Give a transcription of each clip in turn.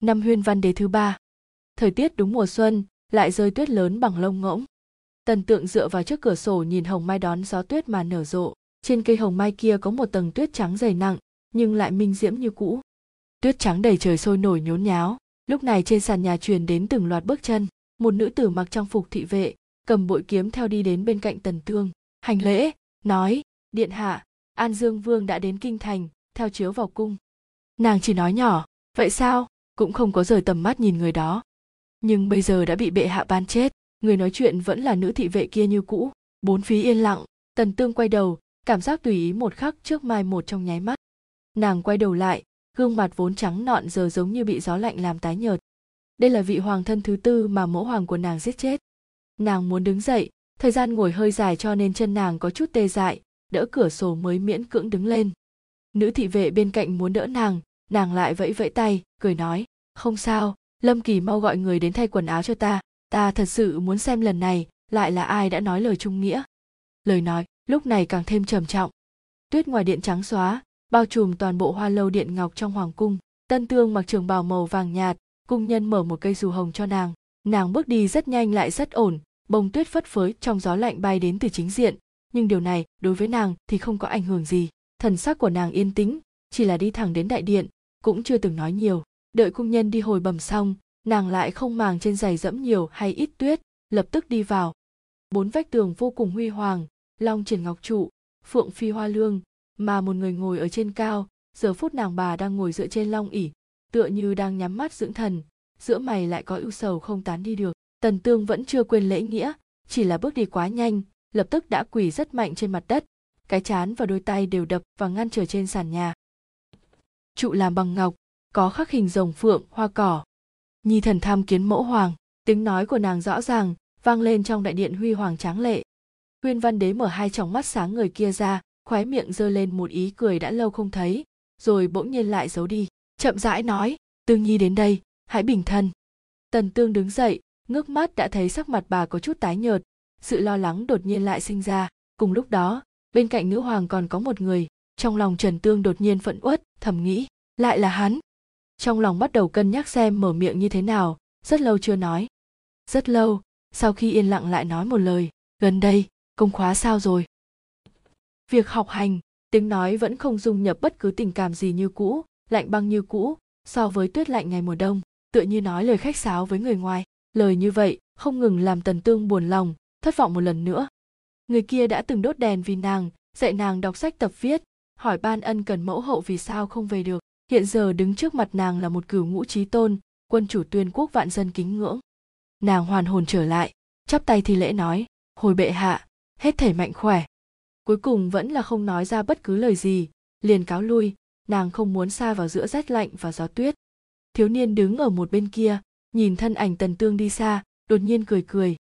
năm huyên văn đế thứ ba. Thời tiết đúng mùa xuân, lại rơi tuyết lớn bằng lông ngỗng. Tần tượng dựa vào trước cửa sổ nhìn hồng mai đón gió tuyết mà nở rộ. Trên cây hồng mai kia có một tầng tuyết trắng dày nặng, nhưng lại minh diễm như cũ. Tuyết trắng đầy trời sôi nổi nhốn nháo. Lúc này trên sàn nhà truyền đến từng loạt bước chân. Một nữ tử mặc trang phục thị vệ, cầm bội kiếm theo đi đến bên cạnh tần tương. Hành lễ, nói, điện hạ, an dương vương đã đến kinh thành, theo chiếu vào cung. Nàng chỉ nói nhỏ, vậy sao? Cũng không có rời tầm mắt nhìn người đó. Nhưng bây giờ đã bị bệ hạ ban chết, người nói chuyện vẫn là nữ thị vệ kia như cũ. Bốn phí yên lặng, tần tương quay đầu, cảm giác tùy ý một khắc trước mai một trong nháy mắt. Nàng quay đầu lại, gương mặt vốn trắng nọn giờ giống như bị gió lạnh làm tái nhợt. Đây là vị hoàng thân thứ tư mà mẫu hoàng của nàng giết chết. Nàng muốn đứng dậy, thời gian ngồi hơi dài cho nên chân nàng có chút tê dại, đỡ cửa sổ mới miễn cưỡng đứng lên. Nữ thị vệ bên cạnh muốn đỡ nàng nàng lại vẫy vẫy tay, cười nói không sao, lâm kỳ mau gọi người đến thay quần áo cho ta ta thật sự muốn xem lần này lại là ai đã nói lời trung nghĩa. Lời nói, lúc này càng thêm trầm trọng. Tuyết ngoài điện trắng xóa, bao trùm toàn bộ hoa lâu điện ngọc trong hoàng cung, tân tương mặc trường bào màu vàng nhạt, cung nhân mở một cây dù hồng cho nàng. Nàng bước đi rất nhanh lại rất ổn, bông tuyết phất phới trong gió lạnh bay đến từ chính diện. Nhưng điều này, đối với nàng thì không có ảnh hưởng gì. Thần sắc của nàng yên tĩnh, chỉ là đi thẳng đến đại điện, cũng chưa từng nói nhiều đợi cung nhân đi hồi bầm xong, nàng lại không màng trên giày dẫm nhiều hay ít tuyết, lập tức đi vào. Bốn vách tường vô cùng huy hoàng, long triển ngọc trụ, phượng phi hoa lương, mà một người ngồi ở trên cao, giờ phút nàng bà đang ngồi dựa trên long ỉ tựa như đang nhắm mắt dưỡng thần, giữa mày lại có ưu sầu không tán đi được. Tần tương vẫn chưa quên lễ nghĩa, chỉ là bước đi quá nhanh, lập tức đã quỳ rất mạnh trên mặt đất, cái chán và đôi tay đều đập và ngăn trở trên sàn nhà. Trụ làm bằng ngọc có khắc hình rồng phượng, hoa cỏ. Nhi thần tham kiến mẫu hoàng, tiếng nói của nàng rõ ràng, vang lên trong đại điện huy hoàng tráng lệ. Huyên văn đế mở hai tròng mắt sáng người kia ra, khóe miệng giơ lên một ý cười đã lâu không thấy, rồi bỗng nhiên lại giấu đi, chậm rãi nói tương nhi đến đây, hãy bình thân. Tần tương đứng dậy, ngước mắt đã thấy sắc mặt bà có chút tái nhợt, sự lo lắng đột nhiên lại sinh ra. Cùng lúc đó, bên cạnh nữ hoàng còn có một người, trong lòng trần tương đột nhiên phẫn uất, thầm nghĩ, lại là hắn trong lòng bắt đầu cân nhắc xem mở miệng như thế nào, rất lâu chưa nói. Rất lâu, sau khi yên lặng lại nói một lời, gần đây công khóa sao rồi. Việc học hành, tiếng nói vẫn không dung nhập bất cứ tình cảm gì như cũ, lạnh băng như cũ, so với tuyết lạnh ngày mùa đông, tựa như nói lời khách sáo với người ngoài. Lời như vậy, không ngừng làm tần tương buồn lòng, thất vọng một lần nữa. Người kia đã từng đốt đèn vì nàng, dạy nàng đọc sách tập viết, hỏi ban ân cần mẫu hậu vì sao không về được hiện giờ đứng trước mặt nàng là một cửu ngũ trí tôn, quân chủ tuyên quốc vạn dân kính ngưỡng. Nàng hoàn hồn trở lại, chắp tay thi lễ nói, hồi bệ hạ, hết thể mạnh khỏe. Cuối cùng vẫn là không nói ra bất cứ lời gì, liền cáo lui, nàng không muốn xa vào giữa rét lạnh và gió tuyết. Thiếu niên đứng ở một bên kia, nhìn thân ảnh tần tương đi xa, đột nhiên cười cười.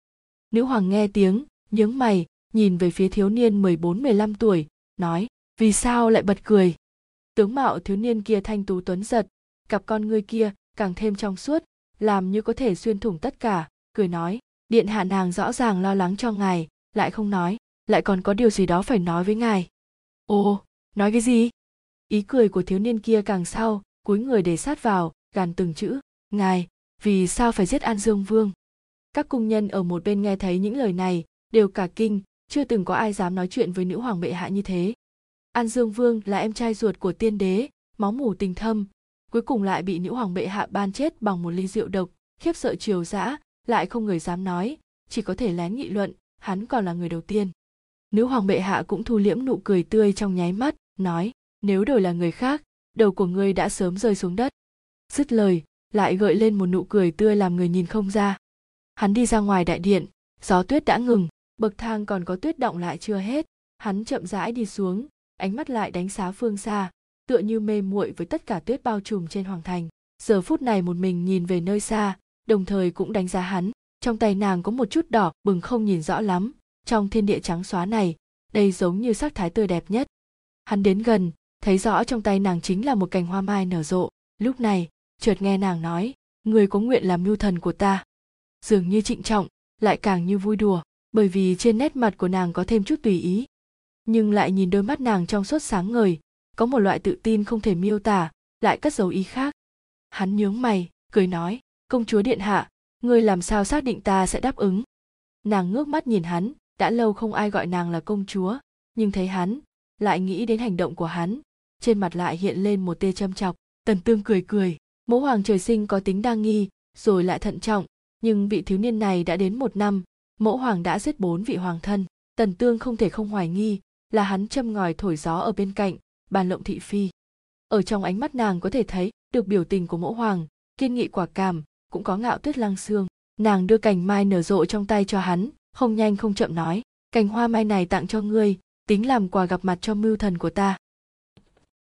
Nữ hoàng nghe tiếng, nhướng mày, nhìn về phía thiếu niên 14-15 tuổi, nói, vì sao lại bật cười? Tướng mạo thiếu niên kia thanh tú tuấn giật, cặp con ngươi kia càng thêm trong suốt, làm như có thể xuyên thủng tất cả, cười nói, điện hạ nàng rõ ràng lo lắng cho ngài, lại không nói, lại còn có điều gì đó phải nói với ngài. Ồ, nói cái gì? Ý cười của thiếu niên kia càng sau, cúi người để sát vào, gàn từng chữ, ngài, vì sao phải giết an dương vương? Các cung nhân ở một bên nghe thấy những lời này, đều cả kinh, chưa từng có ai dám nói chuyện với nữ hoàng bệ hạ như thế an dương vương là em trai ruột của tiên đế, máu mủ tình thâm, cuối cùng lại bị nữ hoàng bệ hạ ban chết bằng một ly rượu độc, khiếp sợ triều dã, lại không người dám nói, chỉ có thể lén nghị luận, hắn còn là người đầu tiên. Nữ hoàng bệ hạ cũng thu liễm nụ cười tươi trong nháy mắt, nói, nếu đổi là người khác, đầu của ngươi đã sớm rơi xuống đất. Dứt lời, lại gợi lên một nụ cười tươi làm người nhìn không ra. Hắn đi ra ngoài đại điện, gió tuyết đã ngừng, bậc thang còn có tuyết động lại chưa hết, hắn chậm rãi đi xuống ánh mắt lại đánh giá phương xa, tựa như mê muội với tất cả tuyết bao trùm trên hoàng thành. Giờ phút này một mình nhìn về nơi xa, đồng thời cũng đánh giá hắn. Trong tay nàng có một chút đỏ, bừng không nhìn rõ lắm. Trong thiên địa trắng xóa này, đây giống như sắc thái tươi đẹp nhất. Hắn đến gần, thấy rõ trong tay nàng chính là một cành hoa mai nở rộ. Lúc này, chợt nghe nàng nói, người có nguyện làm mưu thần của ta. Dường như trịnh trọng, lại càng như vui đùa, bởi vì trên nét mặt của nàng có thêm chút tùy ý nhưng lại nhìn đôi mắt nàng trong suốt sáng ngời, có một loại tự tin không thể miêu tả, lại cất dấu ý khác. Hắn nhướng mày, cười nói, công chúa điện hạ, ngươi làm sao xác định ta sẽ đáp ứng? Nàng ngước mắt nhìn hắn, đã lâu không ai gọi nàng là công chúa, nhưng thấy hắn, lại nghĩ đến hành động của hắn, trên mặt lại hiện lên một tia châm chọc. Tần tương cười cười, mẫu hoàng trời sinh có tính đa nghi, rồi lại thận trọng, nhưng vị thiếu niên này đã đến một năm, mẫu hoàng đã giết bốn vị hoàng thân. Tần tương không thể không hoài nghi là hắn châm ngòi thổi gió ở bên cạnh, bàn lộng thị phi. Ở trong ánh mắt nàng có thể thấy được biểu tình của mẫu hoàng, kiên nghị quả cảm, cũng có ngạo tuyết lăng xương. Nàng đưa cành mai nở rộ trong tay cho hắn, không nhanh không chậm nói, cành hoa mai này tặng cho ngươi, tính làm quà gặp mặt cho mưu thần của ta.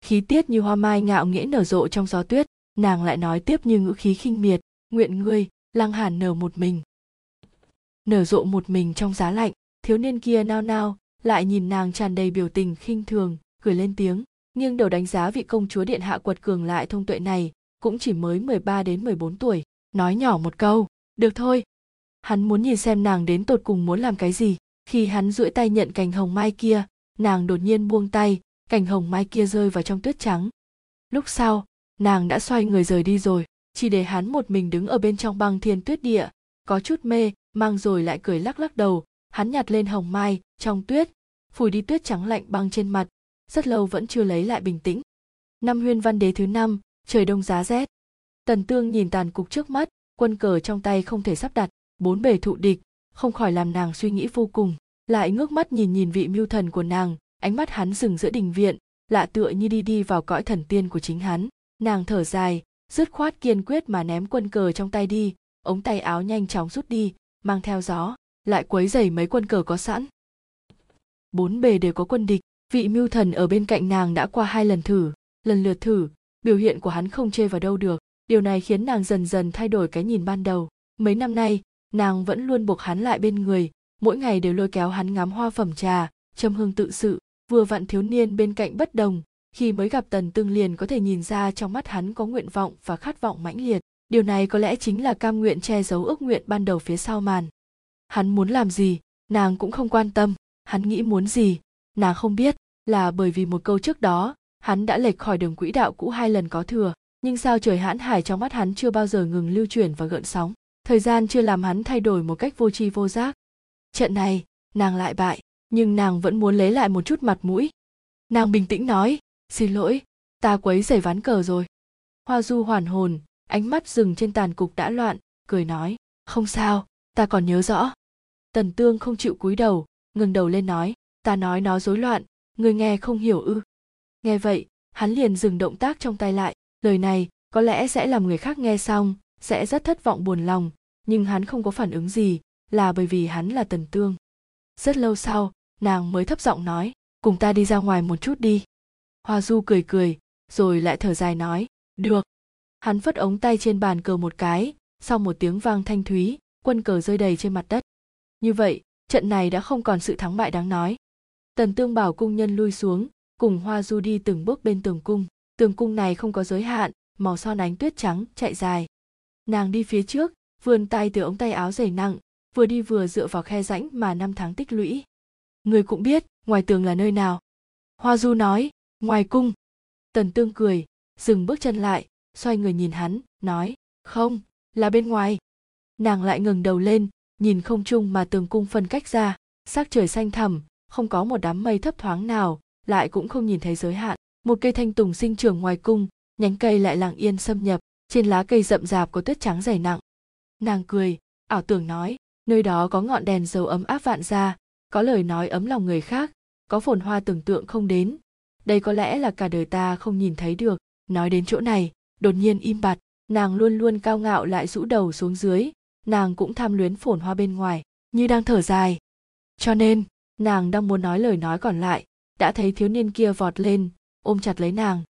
Khí tiết như hoa mai ngạo nghễ nở rộ trong gió tuyết, nàng lại nói tiếp như ngữ khí khinh miệt, nguyện ngươi lăng hàn, nở một mình. Nở rộ một mình trong giá lạnh, thiếu niên kia nao nao lại nhìn nàng tràn đầy biểu tình khinh thường, cười lên tiếng. Nghiêng đầu đánh giá vị công chúa điện hạ quật cường lại thông tuệ này, cũng chỉ mới 13 đến 14 tuổi, nói nhỏ một câu, được thôi. Hắn muốn nhìn xem nàng đến tột cùng muốn làm cái gì. Khi hắn duỗi tay nhận cành hồng mai kia, nàng đột nhiên buông tay, cành hồng mai kia rơi vào trong tuyết trắng. Lúc sau, nàng đã xoay người rời đi rồi, chỉ để hắn một mình đứng ở bên trong băng thiên tuyết địa, có chút mê, mang rồi lại cười lắc lắc đầu hắn nhặt lên hồng mai, trong tuyết, phủi đi tuyết trắng lạnh băng trên mặt, rất lâu vẫn chưa lấy lại bình tĩnh. Năm huyên văn đế thứ năm, trời đông giá rét. Tần tương nhìn tàn cục trước mắt, quân cờ trong tay không thể sắp đặt, bốn bề thụ địch, không khỏi làm nàng suy nghĩ vô cùng, lại ngước mắt nhìn nhìn vị mưu thần của nàng, ánh mắt hắn dừng giữa đình viện, lạ tựa như đi đi vào cõi thần tiên của chính hắn. Nàng thở dài, dứt khoát kiên quyết mà ném quân cờ trong tay đi, ống tay áo nhanh chóng rút đi, mang theo gió lại quấy dày mấy quân cờ có sẵn. Bốn bề đều có quân địch, vị mưu thần ở bên cạnh nàng đã qua hai lần thử, lần lượt thử, biểu hiện của hắn không chê vào đâu được. Điều này khiến nàng dần dần thay đổi cái nhìn ban đầu. Mấy năm nay, nàng vẫn luôn buộc hắn lại bên người, mỗi ngày đều lôi kéo hắn ngắm hoa phẩm trà, châm hương tự sự, vừa vặn thiếu niên bên cạnh bất đồng, khi mới gặp tần tương liền có thể nhìn ra trong mắt hắn có nguyện vọng và khát vọng mãnh liệt. Điều này có lẽ chính là cam nguyện che giấu ước nguyện ban đầu phía sau màn hắn muốn làm gì, nàng cũng không quan tâm. Hắn nghĩ muốn gì, nàng không biết, là bởi vì một câu trước đó, hắn đã lệch khỏi đường quỹ đạo cũ hai lần có thừa. Nhưng sao trời hãn hải trong mắt hắn chưa bao giờ ngừng lưu chuyển và gợn sóng? Thời gian chưa làm hắn thay đổi một cách vô tri vô giác. Trận này, nàng lại bại, nhưng nàng vẫn muốn lấy lại một chút mặt mũi. Nàng bình tĩnh nói, xin lỗi, ta quấy giày ván cờ rồi. Hoa du hoàn hồn, ánh mắt dừng trên tàn cục đã loạn, cười nói, không sao, ta còn nhớ rõ tần tương không chịu cúi đầu, ngừng đầu lên nói, ta nói nó rối loạn, người nghe không hiểu ư? Nghe vậy, hắn liền dừng động tác trong tay lại, lời này có lẽ sẽ làm người khác nghe xong, sẽ rất thất vọng buồn lòng, nhưng hắn không có phản ứng gì, là bởi vì hắn là tần tương. Rất lâu sau, nàng mới thấp giọng nói, cùng ta đi ra ngoài một chút đi. Hoa du cười cười, rồi lại thở dài nói, được. Hắn phất ống tay trên bàn cờ một cái, sau một tiếng vang thanh thúy, quân cờ rơi đầy trên mặt đất như vậy, trận này đã không còn sự thắng bại đáng nói. Tần tương bảo cung nhân lui xuống, cùng hoa du đi từng bước bên tường cung. Tường cung này không có giới hạn, màu son ánh tuyết trắng chạy dài. Nàng đi phía trước, vươn tay từ ống tay áo dày nặng, vừa đi vừa dựa vào khe rãnh mà năm tháng tích lũy. Người cũng biết, ngoài tường là nơi nào. Hoa du nói, ngoài cung. Tần tương cười, dừng bước chân lại, xoay người nhìn hắn, nói, không, là bên ngoài. Nàng lại ngừng đầu lên nhìn không trung mà tường cung phân cách ra, sắc trời xanh thẳm, không có một đám mây thấp thoáng nào, lại cũng không nhìn thấy giới hạn. Một cây thanh tùng sinh trưởng ngoài cung, nhánh cây lại lặng yên xâm nhập, trên lá cây rậm rạp có tuyết trắng dày nặng. Nàng cười, ảo tưởng nói, nơi đó có ngọn đèn dầu ấm áp vạn ra, có lời nói ấm lòng người khác, có phồn hoa tưởng tượng không đến. Đây có lẽ là cả đời ta không nhìn thấy được. Nói đến chỗ này, đột nhiên im bặt, nàng luôn luôn cao ngạo lại rũ đầu xuống dưới nàng cũng tham luyến phồn hoa bên ngoài, như đang thở dài. Cho nên, nàng đang muốn nói lời nói còn lại, đã thấy thiếu niên kia vọt lên, ôm chặt lấy nàng.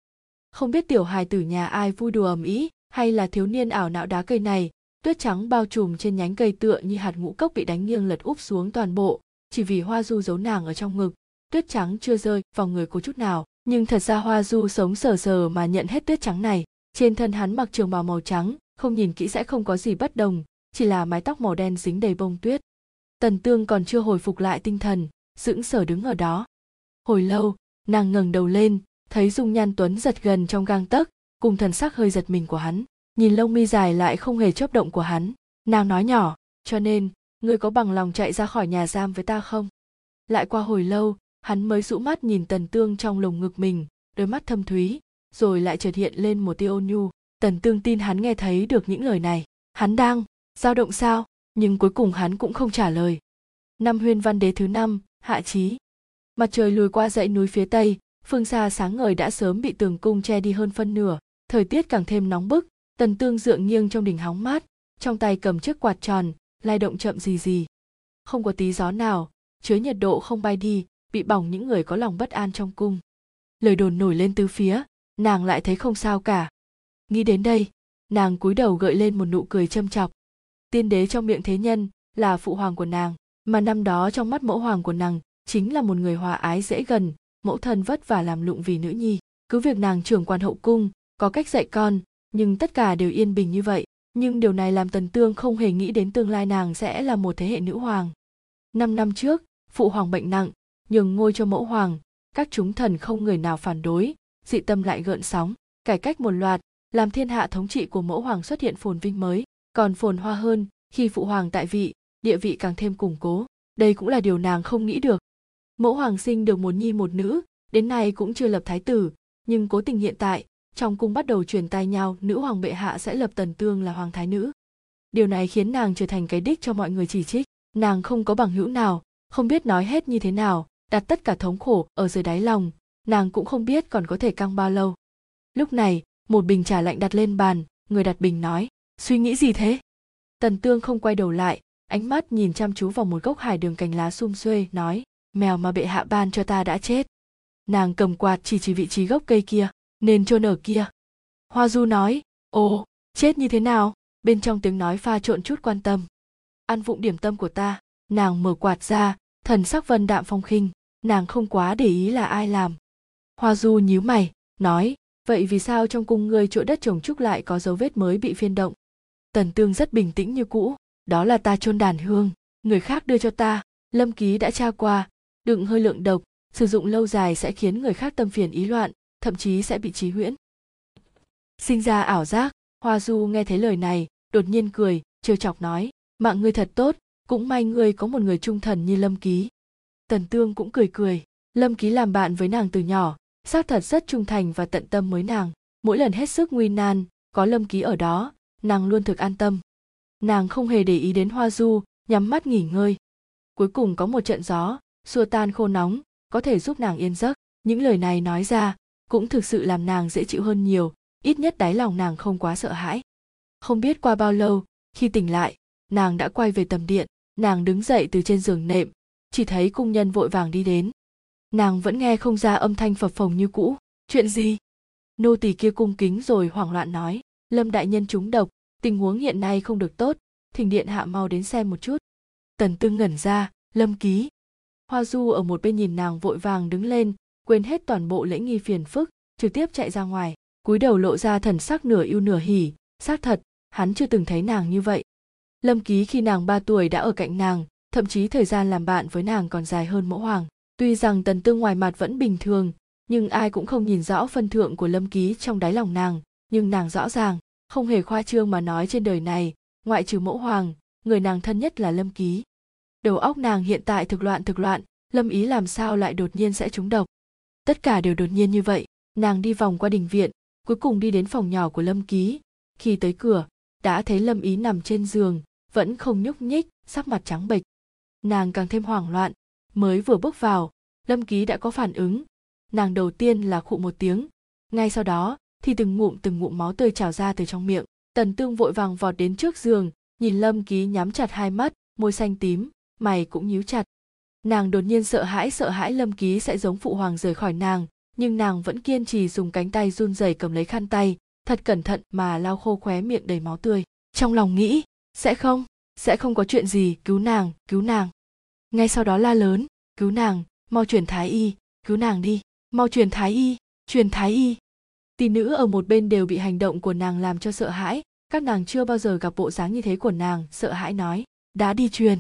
Không biết tiểu hài tử nhà ai vui đùa ầm ĩ, hay là thiếu niên ảo não đá cây này, tuyết trắng bao trùm trên nhánh cây tựa như hạt ngũ cốc bị đánh nghiêng lật úp xuống toàn bộ, chỉ vì hoa du giấu nàng ở trong ngực. Tuyết trắng chưa rơi vào người cô chút nào, nhưng thật ra hoa du sống sờ sờ mà nhận hết tuyết trắng này. Trên thân hắn mặc trường bào màu trắng, không nhìn kỹ sẽ không có gì bất đồng chỉ là mái tóc màu đen dính đầy bông tuyết. Tần tương còn chưa hồi phục lại tinh thần, sững sờ đứng ở đó. Hồi lâu, nàng ngẩng đầu lên, thấy dung nhan tuấn giật gần trong gang tấc, cùng thần sắc hơi giật mình của hắn. Nhìn lông mi dài lại không hề chớp động của hắn. Nàng nói nhỏ, cho nên, ngươi có bằng lòng chạy ra khỏi nhà giam với ta không? Lại qua hồi lâu, hắn mới rũ mắt nhìn tần tương trong lồng ngực mình, đôi mắt thâm thúy, rồi lại chợt hiện lên một tia ôn nhu. Tần tương tin hắn nghe thấy được những lời này. Hắn đang dao động sao? Nhưng cuối cùng hắn cũng không trả lời. Năm huyên văn đế thứ năm, hạ trí mặt trời lùi qua dãy núi phía tây, phương xa sáng ngời đã sớm bị tường cung che đi hơn phân nửa. Thời tiết càng thêm nóng bức, tần tương dựa nghiêng trong đỉnh hóng mát, trong tay cầm chiếc quạt tròn, lay động chậm gì gì. Không có tí gió nào, chứa nhiệt độ không bay đi, bị bỏng những người có lòng bất an trong cung. Lời đồn nổi lên tứ phía, nàng lại thấy không sao cả. Nghĩ đến đây, nàng cúi đầu gợi lên một nụ cười châm chọc tiên đế trong miệng thế nhân là phụ hoàng của nàng, mà năm đó trong mắt mẫu hoàng của nàng chính là một người hòa ái dễ gần, mẫu thân vất vả làm lụng vì nữ nhi. Cứ việc nàng trưởng quan hậu cung, có cách dạy con, nhưng tất cả đều yên bình như vậy. Nhưng điều này làm tần tương không hề nghĩ đến tương lai nàng sẽ là một thế hệ nữ hoàng. Năm năm trước, phụ hoàng bệnh nặng, nhường ngôi cho mẫu hoàng, các chúng thần không người nào phản đối, dị tâm lại gợn sóng, cải cách một loạt, làm thiên hạ thống trị của mẫu hoàng xuất hiện phồn vinh mới còn phồn hoa hơn khi phụ hoàng tại vị, địa vị càng thêm củng cố. Đây cũng là điều nàng không nghĩ được. Mẫu hoàng sinh được một nhi một nữ, đến nay cũng chưa lập thái tử, nhưng cố tình hiện tại, trong cung bắt đầu truyền tai nhau nữ hoàng bệ hạ sẽ lập tần tương là hoàng thái nữ. Điều này khiến nàng trở thành cái đích cho mọi người chỉ trích. Nàng không có bằng hữu nào, không biết nói hết như thế nào, đặt tất cả thống khổ ở dưới đáy lòng, nàng cũng không biết còn có thể căng bao lâu. Lúc này, một bình trà lạnh đặt lên bàn, người đặt bình nói suy nghĩ gì thế? Tần tương không quay đầu lại, ánh mắt nhìn chăm chú vào một gốc hải đường cành lá xum xuê, nói, mèo mà bệ hạ ban cho ta đã chết. Nàng cầm quạt chỉ chỉ vị trí gốc cây kia, nên chôn ở kia. Hoa du nói, ồ, chết như thế nào? Bên trong tiếng nói pha trộn chút quan tâm. Ăn vụng điểm tâm của ta. Nàng mở quạt ra, thần sắc vân đạm phong khinh, nàng không quá để ý là ai làm. Hoa du nhíu mày, nói, vậy vì sao trong cung ngươi chỗ đất trồng trúc lại có dấu vết mới bị phiên động? Tần tương rất bình tĩnh như cũ. Đó là ta chôn đàn hương. Người khác đưa cho ta. Lâm ký đã tra qua. Đựng hơi lượng độc. Sử dụng lâu dài sẽ khiến người khác tâm phiền ý loạn, thậm chí sẽ bị trí huyễn. Sinh ra ảo giác. Hoa du nghe thấy lời này, đột nhiên cười, trêu chọc nói, mạng ngươi thật tốt, cũng may ngươi có một người trung thần như lâm ký. Tần tương cũng cười cười, lâm ký làm bạn với nàng từ nhỏ, xác thật rất trung thành và tận tâm với nàng. Mỗi lần hết sức nguy nan, có lâm ký ở đó nàng luôn thực an tâm. Nàng không hề để ý đến hoa du, nhắm mắt nghỉ ngơi. Cuối cùng có một trận gió, xua tan khô nóng, có thể giúp nàng yên giấc. Những lời này nói ra, cũng thực sự làm nàng dễ chịu hơn nhiều, ít nhất đáy lòng nàng không quá sợ hãi. Không biết qua bao lâu, khi tỉnh lại, nàng đã quay về tầm điện, nàng đứng dậy từ trên giường nệm, chỉ thấy cung nhân vội vàng đi đến. Nàng vẫn nghe không ra âm thanh phập phồng như cũ. Chuyện gì? Nô tỳ kia cung kính rồi hoảng loạn nói lâm đại nhân trúng độc, tình huống hiện nay không được tốt, thỉnh điện hạ mau đến xem một chút. Tần tương ngẩn ra, lâm ký. Hoa du ở một bên nhìn nàng vội vàng đứng lên, quên hết toàn bộ lễ nghi phiền phức, trực tiếp chạy ra ngoài, cúi đầu lộ ra thần sắc nửa yêu nửa hỉ, xác thật, hắn chưa từng thấy nàng như vậy. Lâm ký khi nàng ba tuổi đã ở cạnh nàng, thậm chí thời gian làm bạn với nàng còn dài hơn mẫu hoàng. Tuy rằng tần tương ngoài mặt vẫn bình thường, nhưng ai cũng không nhìn rõ phân thượng của lâm ký trong đáy lòng nàng nhưng nàng rõ ràng, không hề khoa trương mà nói trên đời này, ngoại trừ mẫu hoàng, người nàng thân nhất là lâm ký. Đầu óc nàng hiện tại thực loạn thực loạn, lâm ý làm sao lại đột nhiên sẽ trúng độc? Tất cả đều đột nhiên như vậy, nàng đi vòng qua đình viện, cuối cùng đi đến phòng nhỏ của lâm ký. Khi tới cửa, đã thấy lâm ý nằm trên giường, vẫn không nhúc nhích, sắc mặt trắng bệch. Nàng càng thêm hoảng loạn. Mới vừa bước vào, lâm ký đã có phản ứng. Nàng đầu tiên là khụ một tiếng. Ngay sau đó thì từng ngụm từng ngụm máu tươi trào ra từ trong miệng. Tần tương vội vàng vọt đến trước giường, nhìn lâm ký nhắm chặt hai mắt, môi xanh tím, mày cũng nhíu chặt. Nàng đột nhiên sợ hãi sợ hãi lâm ký sẽ giống phụ hoàng rời khỏi nàng, nhưng nàng vẫn kiên trì dùng cánh tay run rẩy cầm lấy khăn tay, thật cẩn thận mà lau khô khóe miệng đầy máu tươi. Trong lòng nghĩ, sẽ không sẽ không có chuyện gì, cứu nàng cứu nàng. Ngay sau đó la lớn, cứu nàng, mau truyền thái y, cứu nàng đi, mau truyền thái y, truyền thái y tỷ nữ ở một bên đều bị hành động của nàng làm cho sợ hãi. Các nàng chưa bao giờ gặp bộ dáng như thế của nàng, sợ hãi nói, đã đi truyền.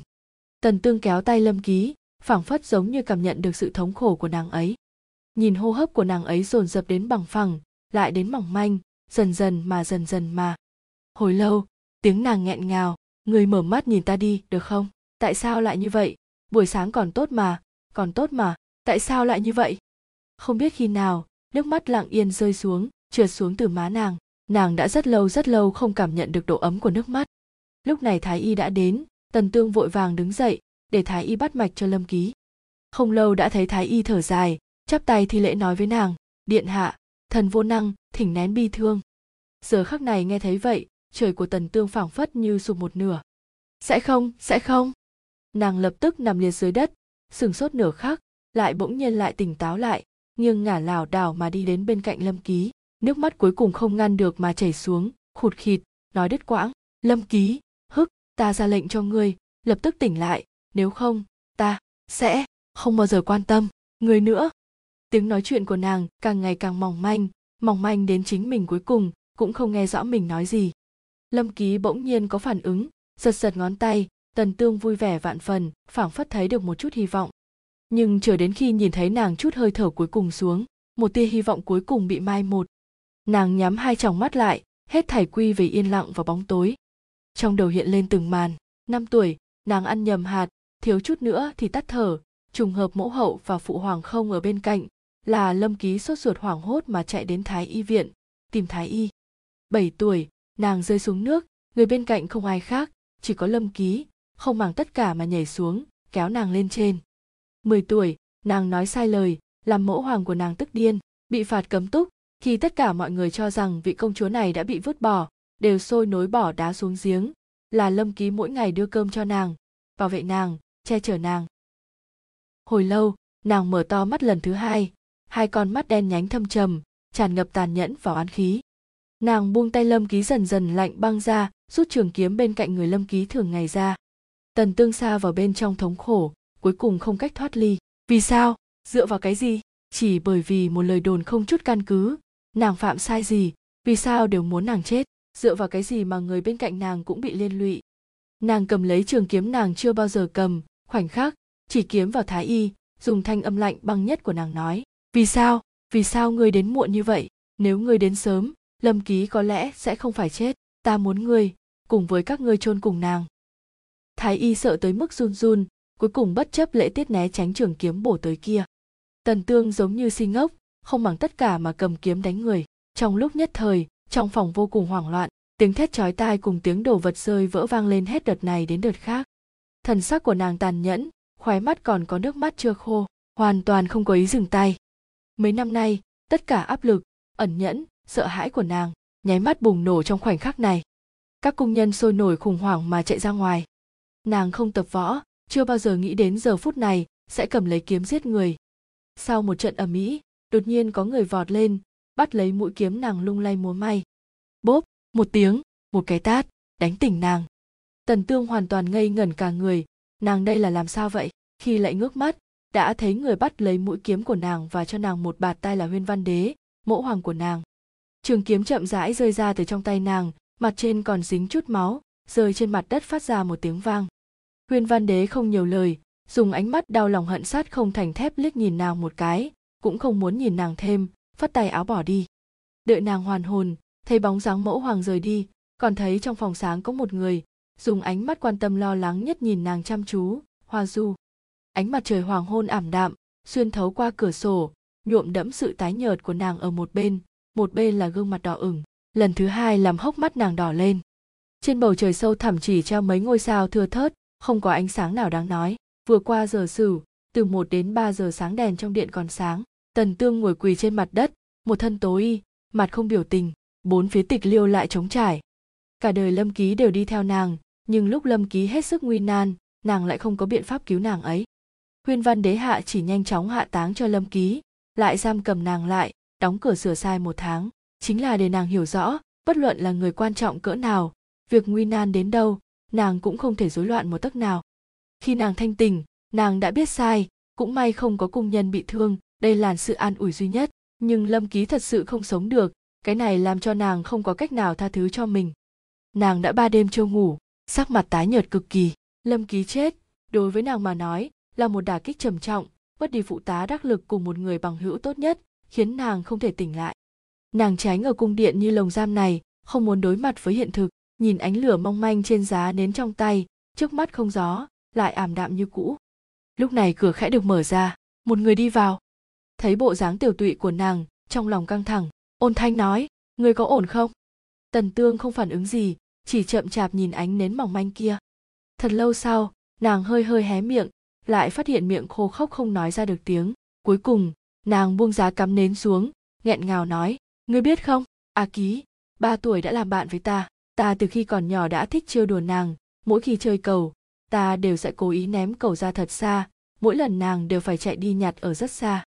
Tần tương kéo tay lâm ký, phảng phất giống như cảm nhận được sự thống khổ của nàng ấy. Nhìn hô hấp của nàng ấy dồn dập đến bằng phẳng, lại đến mỏng manh, dần dần mà, dần dần mà. Hồi lâu? Tiếng nàng nghẹn ngào. Người mở mắt nhìn ta đi, được không? Tại sao lại như vậy? Buổi sáng còn tốt mà, còn tốt mà, tại sao lại như vậy? Không biết khi nào nước mắt lặng yên rơi xuống, trượt xuống từ má nàng. Nàng đã rất lâu rất lâu không cảm nhận được độ ấm của nước mắt. Lúc này thái y đã đến, tần tương vội vàng đứng dậy, để thái y bắt mạch cho lâm ký. Không lâu đã thấy thái y thở dài, chắp tay thi lễ nói với nàng, điện hạ, thần vô năng, thỉnh nén bi thương. Giờ khắc này nghe thấy vậy, trời của tần tương phảng phất như sụp một nửa. Sẽ không sẽ không. Nàng lập tức nằm liệt dưới đất, sừng sốt nửa khắc, lại bỗng nhiên lại tỉnh táo lại nghiêng ngả lảo đảo mà đi đến bên cạnh lâm ký. Nước mắt cuối cùng không ngăn được mà chảy xuống, khụt khịt, nói đứt quãng. Lâm ký, hức, ta ra lệnh cho ngươi, lập tức tỉnh lại, nếu không, ta sẽ không bao giờ quan tâm người nữa. Tiếng nói chuyện của nàng càng ngày càng mỏng manh mỏng manh đến chính mình cuối cùng, cũng không nghe rõ mình nói gì. Lâm ký bỗng nhiên có phản ứng, giật giật ngón tay, tần tương vui vẻ vạn phần, phảng phất thấy được một chút hy vọng nhưng chờ đến khi nhìn thấy nàng chút hơi thở cuối cùng xuống, một tia hy vọng cuối cùng bị mai một. Nàng nhắm hai tròng mắt lại, hết thảy quy về yên lặng và bóng tối. Trong đầu hiện lên từng màn, năm tuổi, nàng ăn nhầm hạt, thiếu chút nữa thì tắt thở, trùng hợp mẫu hậu và phụ hoàng không ở bên cạnh, là lâm ký sốt ruột hoảng hốt mà chạy đến thái y viện, tìm thái y. Bảy tuổi, nàng rơi xuống nước, người bên cạnh không ai khác, chỉ có lâm ký, không màng tất cả mà nhảy xuống, kéo nàng lên trên mười tuổi, nàng nói sai lời, làm mẫu hoàng của nàng tức điên, bị phạt cấm túc, khi tất cả mọi người cho rằng vị công chúa này đã bị vứt bỏ, đều sôi nối bỏ đá xuống giếng, là lâm ký mỗi ngày đưa cơm cho nàng, bảo vệ nàng, che chở nàng. Hồi lâu, nàng mở to mắt lần thứ hai hai con mắt đen nhánh thâm trầm, tràn ngập tàn nhẫn và oán khí. Nàng buông tay lâm ký dần dần lạnh băng ra, rút trường kiếm bên cạnh người lâm ký thường ngày ra. Tần tương xa vào bên trong thống khổ cuối cùng không cách thoát ly. Vì sao? Dựa vào cái gì? Chỉ bởi vì một lời đồn không chút căn cứ. Nàng phạm sai gì? Vì sao đều muốn nàng chết? Dựa vào cái gì mà người bên cạnh nàng cũng bị liên lụy? Nàng cầm lấy trường kiếm nàng chưa bao giờ cầm. Khoảnh khắc, chỉ kiếm vào thái y, dùng thanh âm lạnh băng nhất của nàng nói. Vì sao? Vì sao ngươi đến muộn như vậy? Nếu ngươi đến sớm, lâm ký có lẽ sẽ không phải chết. Ta muốn ngươi, cùng với các ngươi chôn cùng nàng. Thái y sợ tới mức run run cuối cùng bất chấp lễ tiết né tránh trường kiếm bổ tới kia. Tần tương giống như si ngốc, không bằng tất cả mà cầm kiếm đánh người. Trong lúc nhất thời, trong phòng vô cùng hoảng loạn, tiếng thét chói tai cùng tiếng đồ vật rơi vỡ vang lên hết đợt này đến đợt khác. Thần sắc của nàng tàn nhẫn, khóe mắt còn có nước mắt chưa khô, hoàn toàn không có ý dừng tay. Mấy năm nay, tất cả áp lực, ẩn nhẫn, sợ hãi của nàng, nháy mắt bùng nổ trong khoảnh khắc này. Các cung nhân sôi nổi khủng hoảng mà chạy ra ngoài. Nàng không tập võ chưa bao giờ nghĩ đến giờ phút này sẽ cầm lấy kiếm giết người. Sau một trận ầm ĩ, đột nhiên có người vọt lên, bắt lấy mũi kiếm nàng lung lay múa may. Bốp, một tiếng, một cái tát, đánh tỉnh nàng. Tần tương hoàn toàn ngây ngẩn cả người, nàng đây là làm sao vậy? Khi lại ngước mắt, đã thấy người bắt lấy mũi kiếm của nàng và cho nàng một bạt tay là huyên văn đế, mẫu hoàng của nàng. Trường kiếm chậm rãi rơi ra từ trong tay nàng, mặt trên còn dính chút máu, rơi trên mặt đất phát ra một tiếng vang huyên văn đế không nhiều lời, dùng ánh mắt đau lòng hận sát không thành thép liếc nhìn nàng một cái, cũng không muốn nhìn nàng thêm, phất tay áo bỏ đi. Đợi nàng hoàn hồn, thấy bóng dáng mẫu hoàng rời đi, còn thấy trong phòng sáng có một người, dùng ánh mắt quan tâm lo lắng nhất nhìn nàng chăm chú, hoa du. Ánh mặt trời hoàng hôn ảm đạm, xuyên thấu qua cửa sổ, nhuộm đẫm sự tái nhợt của nàng ở một bên một bên là gương mặt đỏ ửng, lần thứ hai làm hốc mắt nàng đỏ lên. Trên bầu trời sâu thẳm chỉ treo mấy ngôi sao thưa thớt không có ánh sáng nào đáng nói. Vừa qua giờ sửu từ một đến ba giờ sáng đèn trong điện còn sáng. Tần tương ngồi quỳ trên mặt đất, một thân tối y, mặt không biểu tình, bốn phía tịch liêu lại trống trải. Cả đời lâm ký đều đi theo nàng, nhưng lúc lâm ký hết sức nguy nan, nàng lại không có biện pháp cứu nàng ấy. Huyên văn đế hạ chỉ nhanh chóng hạ táng cho lâm ký, lại giam cầm nàng lại, đóng cửa sửa sai một tháng. Chính là để nàng hiểu rõ, bất luận là người quan trọng cỡ nào, việc nguy nan đến đâu nàng cũng không thể rối loạn một tấc nào. Khi nàng thanh tình, nàng đã biết sai, cũng may không có cung nhân bị thương, đây là sự an ủi duy nhất. Nhưng lâm ký thật sự không sống được, cái này làm cho nàng không có cách nào tha thứ cho mình. Nàng đã ba đêm chưa ngủ, sắc mặt tái nhợt cực kỳ. Lâm ký chết, đối với nàng mà nói, là một đả kích trầm trọng, mất đi phụ tá đắc lực cùng một người bằng hữu tốt nhất, khiến nàng không thể tỉnh lại. Nàng tránh ở cung điện như lồng giam này, không muốn đối mặt với hiện thực nhìn ánh lửa mong manh trên giá nến trong tay, trước mắt không gió, lại ảm đạm như cũ. Lúc này cửa khẽ được mở ra, một người đi vào. Thấy bộ dáng tiểu tụy của nàng, trong lòng căng thẳng, ôn thanh nói, người có ổn không? Tần tương không phản ứng gì, chỉ chậm chạp nhìn ánh nến mỏng manh kia. Thật lâu sau, nàng hơi hơi hé miệng, lại phát hiện miệng khô khốc không nói ra được tiếng. Cuối cùng, nàng buông giá cắm nến xuống, nghẹn ngào nói, ngươi biết không, a ký, ba tuổi đã làm bạn với ta ta từ khi còn nhỏ đã thích trêu đùa nàng. Mỗi khi chơi cầu, ta đều sẽ cố ý ném cầu ra thật xa. Mỗi lần nàng đều phải chạy đi nhặt ở rất xa.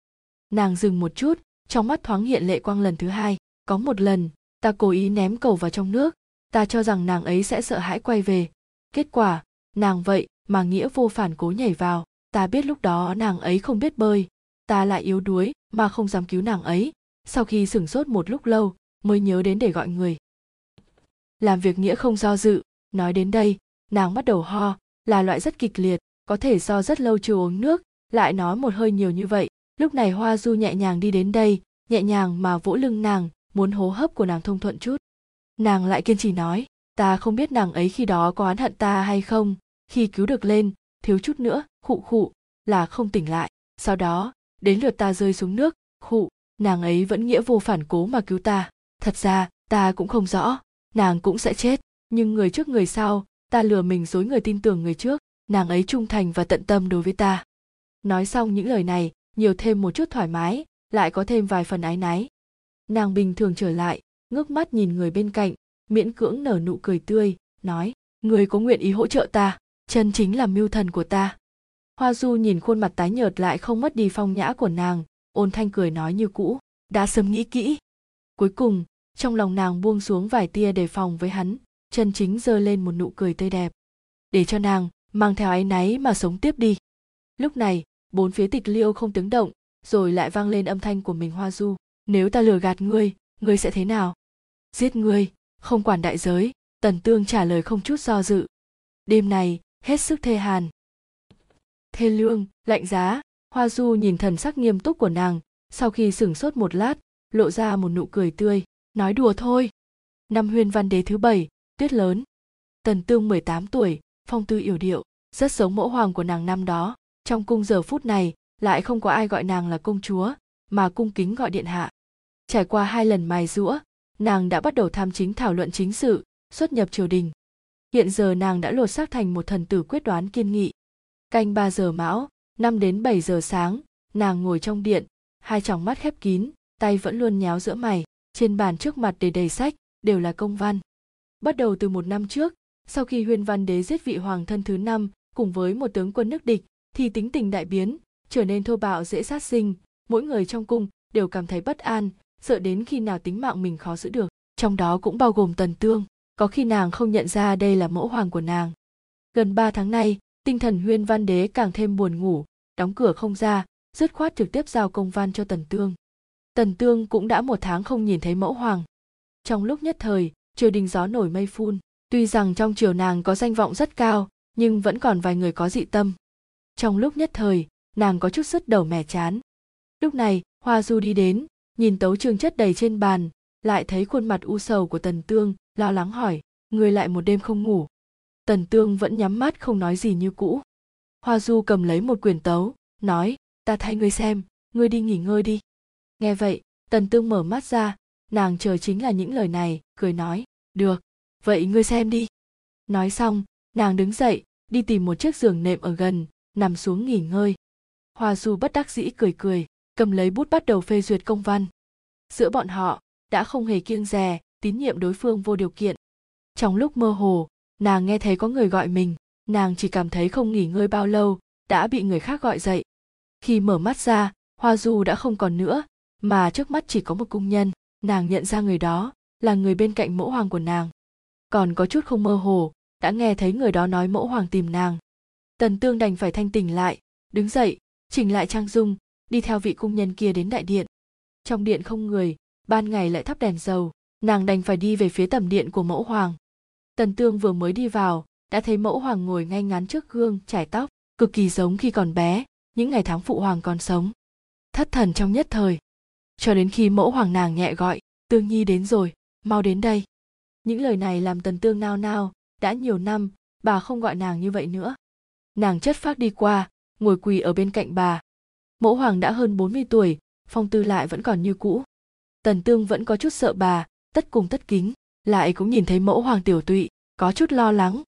Nàng dừng một chút, trong mắt thoáng hiện lệ quang lần thứ hai. Có một lần, ta cố ý ném cầu vào trong nước. Ta cho rằng nàng ấy sẽ sợ hãi quay về. Kết quả, nàng vậy mà nghĩa vô phản cố nhảy vào. Ta biết lúc đó nàng ấy không biết bơi. Ta lại yếu đuối mà không dám cứu nàng ấy. Sau khi sửng sốt một lúc lâu, mới nhớ đến để gọi người làm việc nghĩa không do dự. Nói đến đây, nàng bắt đầu ho, là loại rất kịch liệt, có thể do rất lâu chưa uống nước, lại nói một hơi nhiều như vậy. Lúc này hoa du nhẹ nhàng đi đến đây, nhẹ nhàng mà vỗ lưng nàng, muốn hố hấp của nàng thông thuận chút. Nàng lại kiên trì nói, ta không biết nàng ấy khi đó có oán hận ta hay không, khi cứu được lên, thiếu chút nữa, khụ khụ, là không tỉnh lại. Sau đó, đến lượt ta rơi xuống nước, khụ, nàng ấy vẫn nghĩa vô phản cố mà cứu ta. Thật ra, ta cũng không rõ nàng cũng sẽ chết. Nhưng người trước người sau, ta lừa mình dối người tin tưởng người trước, nàng ấy trung thành và tận tâm đối với ta. Nói xong những lời này, nhiều thêm một chút thoải mái, lại có thêm vài phần ái náy. Nàng bình thường trở lại, ngước mắt nhìn người bên cạnh, miễn cưỡng nở nụ cười tươi, nói, người có nguyện ý hỗ trợ ta, chân chính là mưu thần của ta. Hoa du nhìn khuôn mặt tái nhợt lại không mất đi phong nhã của nàng, ôn thanh cười nói như cũ, đã sớm nghĩ kỹ. Cuối cùng trong lòng nàng buông xuống vài tia đề phòng với hắn, chân chính giơ lên một nụ cười tươi đẹp. Để cho nàng mang theo áy náy mà sống tiếp đi. Lúc này, bốn phía tịch liêu không tiếng động, rồi lại vang lên âm thanh của mình hoa du. Nếu ta lừa gạt ngươi ngươi sẽ thế nào? Giết ngươi, không quản đại giới, tần tương trả lời không chút do dự. Đêm này, hết sức thê hàn. Thê lương, lạnh giá, hoa du nhìn thần sắc nghiêm túc của nàng, sau khi sửng sốt một lát, lộ ra một nụ cười tươi nói đùa thôi. Năm huyên văn đế thứ bảy, tuyết lớn. Tần tương 18 tuổi, phong tư yểu điệu, rất giống mẫu hoàng của nàng năm đó. Trong cung giờ phút này, lại không có ai gọi nàng là công chúa, mà cung kính gọi điện hạ. Trải qua hai lần mài rũa nàng đã bắt đầu tham chính thảo luận chính sự, xuất nhập triều đình. Hiện giờ nàng đã lột xác thành một thần tử quyết đoán kiên nghị. Canh ba giờ mão, năm đến bảy giờ sáng, nàng ngồi trong điện, hai tròng mắt khép kín, tay vẫn luôn nhéo giữa mày trên bàn trước mặt để đầy sách, đều là công văn. Bắt đầu từ một năm trước, sau khi huyên văn đế giết vị hoàng thân thứ năm cùng với một tướng quân nước địch, thì tính tình đại biến, trở nên thô bạo, dễ sát sinh. Mỗi người trong cung đều cảm thấy bất an, sợ đến khi nào tính mạng mình khó giữ được. Trong đó cũng bao gồm tần tương, có khi nàng không nhận ra đây là mẫu hoàng của nàng. Gần ba tháng nay, tinh thần huyên văn đế càng thêm buồn ngủ, đóng cửa không ra, dứt khoát trực tiếp giao công văn cho tần tương tần tương cũng đã một tháng không nhìn thấy mẫu hoàng. Trong lúc nhất thời triều đình gió nổi mây phun. Tuy rằng trong triều nàng có danh vọng rất cao, nhưng vẫn còn vài người có dị tâm. Trong lúc nhất thời, nàng có chút sứt đầu mẻ chán. Lúc này, hoa du đi đến, nhìn tấu chương chất đầy trên bàn, lại thấy khuôn mặt u sầu của tần tương, lo lắng hỏi người lại một đêm không ngủ? Tần tương vẫn nhắm mắt không nói gì như cũ. Hoa du cầm lấy một quyển tấu, nói, ta thay ngươi xem, ngươi đi nghỉ ngơi đi nghe vậy, tần tương mở mắt ra, nàng chờ chính là những lời này, cười nói, được, vậy ngươi xem đi. Nói xong, nàng đứng dậy, đi tìm một chiếc giường nệm ở gần, nằm xuống nghỉ ngơi. Hoa du bất đắc dĩ cười cười, cầm lấy bút bắt đầu phê duyệt công văn. Giữa bọn họ, đã không hề kiêng dè, tín nhiệm đối phương vô điều kiện. Trong lúc mơ hồ, nàng nghe thấy có người gọi mình, nàng chỉ cảm thấy không nghỉ ngơi bao lâu, đã bị người khác gọi dậy. Khi mở mắt ra, hoa du đã không còn nữa mà trước mắt chỉ có một cung nhân, nàng nhận ra người đó là người bên cạnh mẫu hoàng của nàng. Còn có chút không mơ hồ, đã nghe thấy người đó nói mẫu hoàng tìm nàng. Tần tương đành phải thanh tỉnh lại, đứng dậy, chỉnh lại trang dung, đi theo vị cung nhân kia đến đại điện. Trong điện không người, ban ngày lại thắp đèn dầu, nàng đành phải đi về phía tầm điện của mẫu hoàng. Tần tương vừa mới đi vào, đã thấy mẫu hoàng ngồi ngay ngắn trước gương, trải tóc, cực kỳ giống khi còn bé, những ngày tháng phụ hoàng còn sống. Thất thần trong nhất thời cho đến khi mẫu hoàng nàng nhẹ gọi, tương nhi đến rồi, mau đến đây. Những lời này làm tần tương nao nao, đã nhiều năm, bà không gọi nàng như vậy nữa. Nàng chất phác đi qua, ngồi quỳ ở bên cạnh bà. Mẫu hoàng đã hơn 40 tuổi, phong tư lại vẫn còn như cũ. Tần tương vẫn có chút sợ bà, tất cùng tất kính, lại cũng nhìn thấy mẫu hoàng tiểu tụy, có chút lo lắng.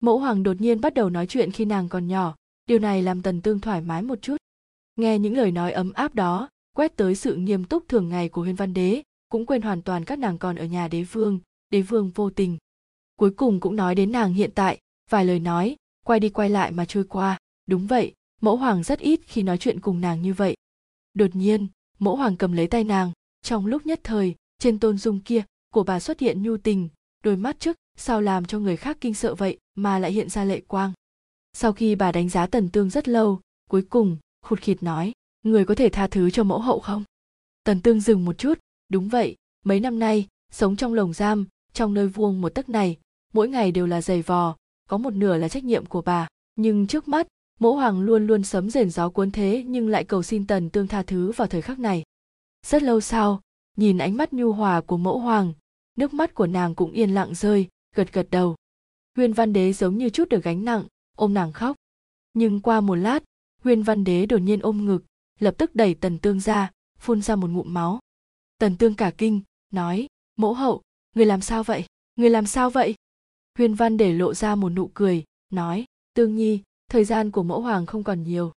Mẫu hoàng đột nhiên bắt đầu nói chuyện khi nàng còn nhỏ, điều này làm tần tương thoải mái một chút. Nghe những lời nói ấm áp đó quét tới sự nghiêm túc thường ngày của huyên văn đế, cũng quên hoàn toàn các nàng còn ở nhà đế vương đế vương vô tình. Cuối cùng cũng nói đến nàng hiện tại, vài lời nói, quay đi quay lại mà trôi qua. Đúng vậy, mẫu hoàng rất ít khi nói chuyện cùng nàng như vậy. Đột nhiên, mẫu hoàng cầm lấy tay nàng, trong lúc nhất thời, trên tôn dung kia, của bà xuất hiện nhu tình, đôi mắt trước, sao làm cho người khác kinh sợ vậy mà lại hiện ra lệ quang. Sau khi bà đánh giá tần tương rất lâu, cuối cùng, khụt khịt nói người có thể tha thứ cho mẫu hậu không? Tần tương dừng một chút. Đúng vậy, mấy năm nay, sống trong lồng giam, trong nơi vuông một tấc này, mỗi ngày đều là giày vò, có một nửa là trách nhiệm của bà. Nhưng trước mắt, mẫu hoàng luôn luôn sấm rền gió cuốn thế nhưng lại cầu xin tần tương tha thứ vào thời khắc này. Rất lâu sau, nhìn ánh mắt nhu hòa của mẫu hoàng, nước mắt của nàng cũng yên lặng rơi, gật gật đầu. Huyên văn đế giống như chút được gánh nặng, ôm nàng khóc. Nhưng qua một lát huyên văn đế đột nhiên ôm ngực lập tức đẩy tần tương ra, phun ra một ngụm máu. Tần tương cả kinh, nói, mẫu hậu, người làm sao vậy? Người làm sao vậy? Huyên văn để lộ ra một nụ cười, nói, tương nhi, thời gian của mẫu hoàng không còn nhiều.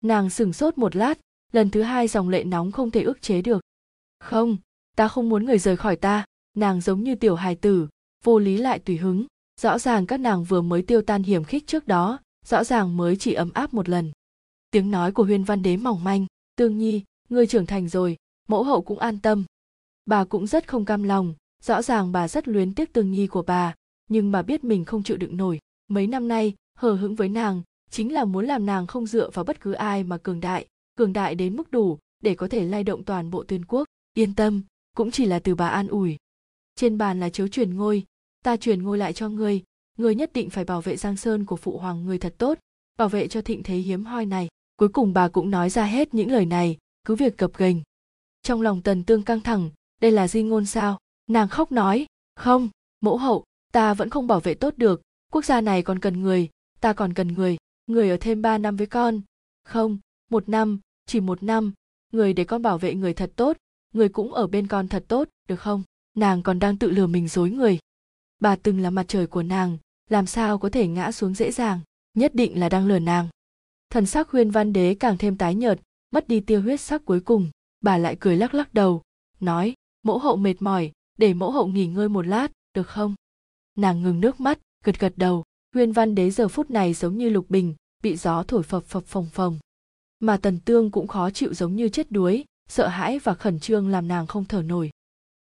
Nàng sửng sốt một lát, lần thứ hai dòng lệ nóng không thể ức chế được. Không, ta không muốn người rời khỏi ta, nàng giống như tiểu hài tử, vô lý lại tùy hứng. Rõ ràng các nàng vừa mới tiêu tan hiểm khích trước đó, rõ ràng mới chỉ ấm áp một lần tiếng nói của huyên văn đế mỏng manh. Tương nhi, ngươi trưởng thành rồi, mẫu hậu cũng an tâm. Bà cũng rất không cam lòng, rõ ràng bà rất luyến tiếc tương nhi của bà, nhưng bà biết mình không chịu đựng nổi. Mấy năm nay, hờ hững với nàng, chính là muốn làm nàng không dựa vào bất cứ ai mà cường đại cường đại đến mức đủ để có thể lay động toàn bộ tuyên quốc. Yên tâm, cũng chỉ là từ bà an ủi. Trên bàn là chiếu truyền ngôi, ta truyền ngôi lại cho ngươi ngươi nhất định phải bảo vệ giang sơn của phụ hoàng ngươi thật tốt, bảo vệ cho thịnh thế hiếm hoi này cuối cùng bà cũng nói ra hết những lời này, cứ việc gập ghềnh. Trong lòng tần tương căng thẳng, đây là di ngôn sao? Nàng khóc nói, không, mẫu hậu, ta vẫn không bảo vệ tốt được, quốc gia này còn cần người, ta còn cần người người ở thêm ba năm với con. Không, một năm, chỉ một năm, người để con bảo vệ người thật tốt, người cũng ở bên con thật tốt, được không? Nàng còn đang tự lừa mình dối người. Bà từng là mặt trời của nàng, làm sao có thể ngã xuống dễ dàng? Nhất định là đang lừa nàng thần sắc huyên văn đế càng thêm tái nhợt, mất đi tiêu huyết sắc cuối cùng, bà lại cười lắc lắc đầu, nói, mẫu hậu mệt mỏi, để mẫu hậu nghỉ ngơi một lát, được không? Nàng ngừng nước mắt, gật gật đầu, huyên văn đế giờ phút này giống như lục bình, bị gió thổi phập phập phồng phồng. Mà tần tương cũng khó chịu giống như chết đuối, sợ hãi và khẩn trương làm nàng không thở nổi.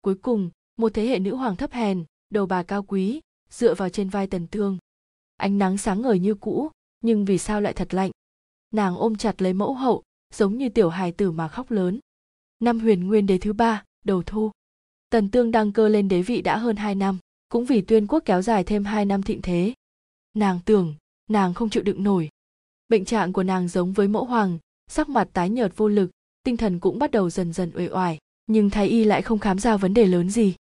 Cuối cùng, một thế hệ nữ hoàng thấp hèn, đầu bà cao quý, dựa vào trên vai tần tương. Ánh nắng sáng ngời như cũ, nhưng vì sao lại thật lạnh? Nàng ôm chặt lấy mẫu hậu, giống như tiểu hài tử mà khóc lớn. Năm huyền nguyên đế thứ ba, đầu thu. Tần tương đăng cơ lên đế vị đã hơn hai năm, cũng vì tuyên quốc kéo dài thêm hai năm thịnh thế. Nàng tưởng, nàng không chịu đựng nổi. Bệnh trạng của nàng giống với mẫu hoàng, sắc mặt tái nhợt vô lực, tinh thần cũng bắt đầu dần dần uể oải, nhưng thái y lại không khám ra vấn đề lớn gì.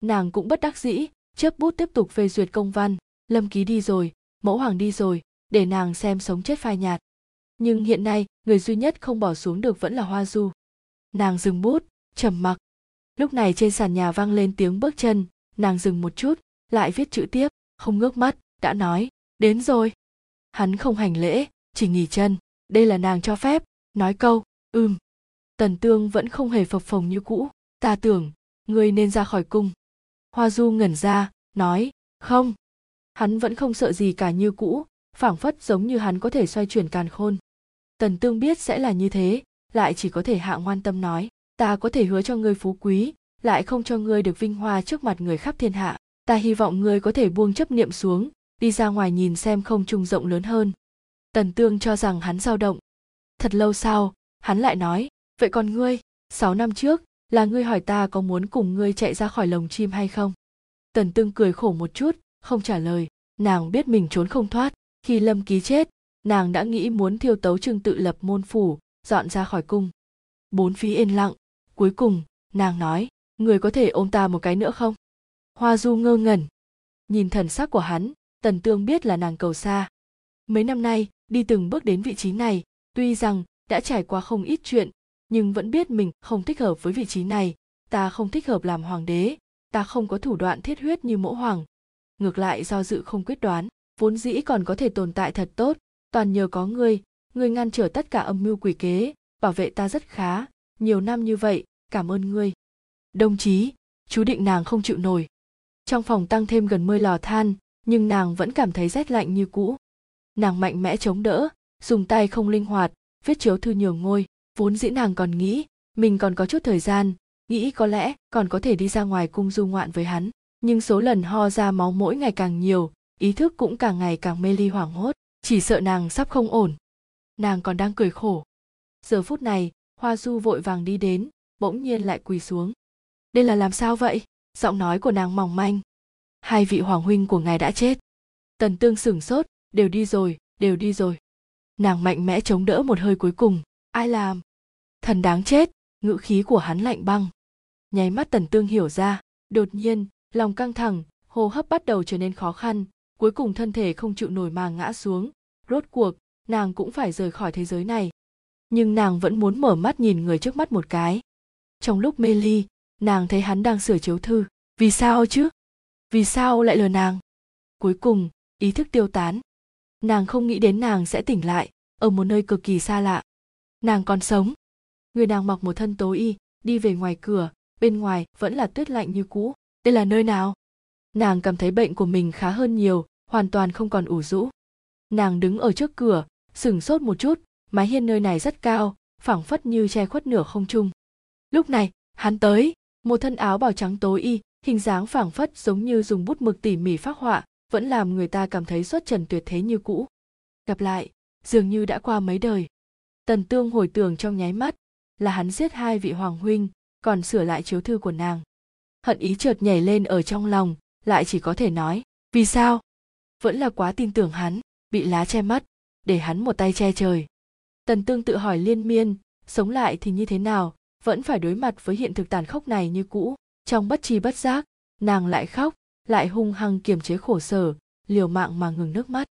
Nàng cũng bất đắc dĩ, chớp bút tiếp tục phê duyệt công văn, lâm ký đi rồi, mẫu hoàng đi rồi, để nàng xem sống chết phai nhạt nhưng hiện nay, người duy nhất không bỏ xuống được vẫn là hoa du. Nàng dừng bút, trầm mặc. Lúc này trên sàn nhà vang lên tiếng bước chân. Nàng dừng một chút, lại viết chữ tiếp, không ngước mắt, đã nói, đến rồi. Hắn không hành lễ, chỉ nghỉ chân. Đây là nàng cho phép, nói câu, ừm. Tần tương vẫn không hề phập phồng như cũ. Ta tưởng, ngươi nên ra khỏi cung. Hoa du ngẩn ra, nói, không. Hắn vẫn không sợ gì cả như cũ, phảng phất giống như hắn có thể xoay chuyển càn khôn tần tương biết sẽ là như thế, lại chỉ có thể hạ ngoan tâm nói, ta có thể hứa cho ngươi phú quý, lại không cho ngươi được vinh hoa trước mặt người khắp thiên hạ. Ta hy vọng ngươi có thể buông chấp niệm xuống, đi ra ngoài nhìn xem không trung rộng lớn hơn. Tần tương cho rằng hắn dao động. Thật lâu sau, hắn lại nói, vậy còn ngươi, sáu năm trước, là ngươi hỏi ta có muốn cùng ngươi chạy ra khỏi lồng chim hay không? Tần tương cười khổ một chút, không trả lời. Nàng biết mình trốn không thoát, khi lâm ký chết nàng đã nghĩ muốn thiêu tấu trương tự lập môn phủ, dọn ra khỏi cung. Bốn phí yên lặng. Cuối cùng, nàng nói, người có thể ôm ta một cái nữa không? Hoa du ngơ ngẩn. Nhìn thần sắc của hắn, tần tương biết là nàng cầu xa. Mấy năm nay, đi từng bước đến vị trí này, tuy rằng đã trải qua không ít chuyện, nhưng vẫn biết mình không thích hợp với vị trí này. Ta không thích hợp làm hoàng đế, ta không có thủ đoạn thiết huyết như mẫu hoàng. Ngược lại do dự không quyết đoán, vốn dĩ còn có thể tồn tại thật tốt toàn nhờ có ngươi ngươi ngăn trở tất cả âm mưu quỷ kế, bảo vệ ta rất khá, nhiều năm như vậy, cảm ơn ngươi. Đồng chí, chú định nàng không chịu nổi. Trong phòng tăng thêm gần mươi lò than, nhưng nàng vẫn cảm thấy rét lạnh như cũ. Nàng mạnh mẽ chống đỡ, dùng tay không linh hoạt, viết chiếu thư nhường ngôi, vốn dĩ nàng còn nghĩ, mình còn có chút thời gian, nghĩ có lẽ còn có thể đi ra ngoài cung du ngoạn với hắn. Nhưng số lần ho ra máu mỗi ngày càng nhiều, ý thức cũng càng ngày càng mê ly hoảng hốt chỉ sợ nàng sắp không ổn. Nàng còn đang cười khổ. Giờ phút này, hoa du vội vàng đi đến, bỗng nhiên lại quỳ xuống. Đây là làm sao vậy? Giọng nói của nàng mỏng manh. Hai vị hoàng huynh của ngài đã chết. Tần tương sửng sốt, đều đi rồi, đều đi rồi. Nàng mạnh mẽ chống đỡ một hơi cuối cùng. Ai làm? Thần đáng chết, ngữ khí của hắn lạnh băng. Nháy mắt tần tương hiểu ra, đột nhiên, lòng căng thẳng, hô hấp bắt đầu trở nên khó khăn cuối cùng thân thể không chịu nổi mà ngã xuống. Rốt cuộc, nàng cũng phải rời khỏi thế giới này. Nhưng nàng vẫn muốn mở mắt nhìn người trước mắt một cái. Trong lúc mê ly, nàng thấy hắn đang sửa chiếu thư. Vì sao chứ? Vì sao lại lừa nàng? Cuối cùng, ý thức tiêu tán. Nàng không nghĩ đến nàng sẽ tỉnh lại, ở một nơi cực kỳ xa lạ. Nàng còn sống. Người nàng mặc một thân tối y, đi về ngoài cửa, bên ngoài vẫn là tuyết lạnh như cũ. Đây là nơi nào? Nàng cảm thấy bệnh của mình khá hơn nhiều hoàn toàn không còn ủ rũ. Nàng đứng ở trước cửa sửng sốt một chút, mái hiên nơi này rất cao phảng phất như che khuất nửa không trung. Lúc này, hắn tới, một thân áo bào trắng tối y, hình dáng phảng phất giống như dùng bút mực tỉ mỉ phác họa, vẫn làm người ta cảm thấy xuất trần tuyệt thế như cũ. Gặp lại, dường như đã qua mấy đời. Tần tương hồi tưởng trong nháy mắt, là hắn giết hai vị hoàng huynh, còn sửa lại chiếu thư của nàng. Hận ý chợt nhảy lên ở trong lòng, lại chỉ có thể nói, vì sao? Vẫn là quá tin tưởng hắn, bị lá che mắt, để hắn một tay che trời. Tần tương tự hỏi liên miên, sống lại thì như thế nào, vẫn phải đối mặt với hiện thực tàn khốc này như cũ. Trong bất chi bất giác, nàng lại khóc, lại hung hăng kiềm chế khổ sở, liều mạng mà ngừng nước mắt.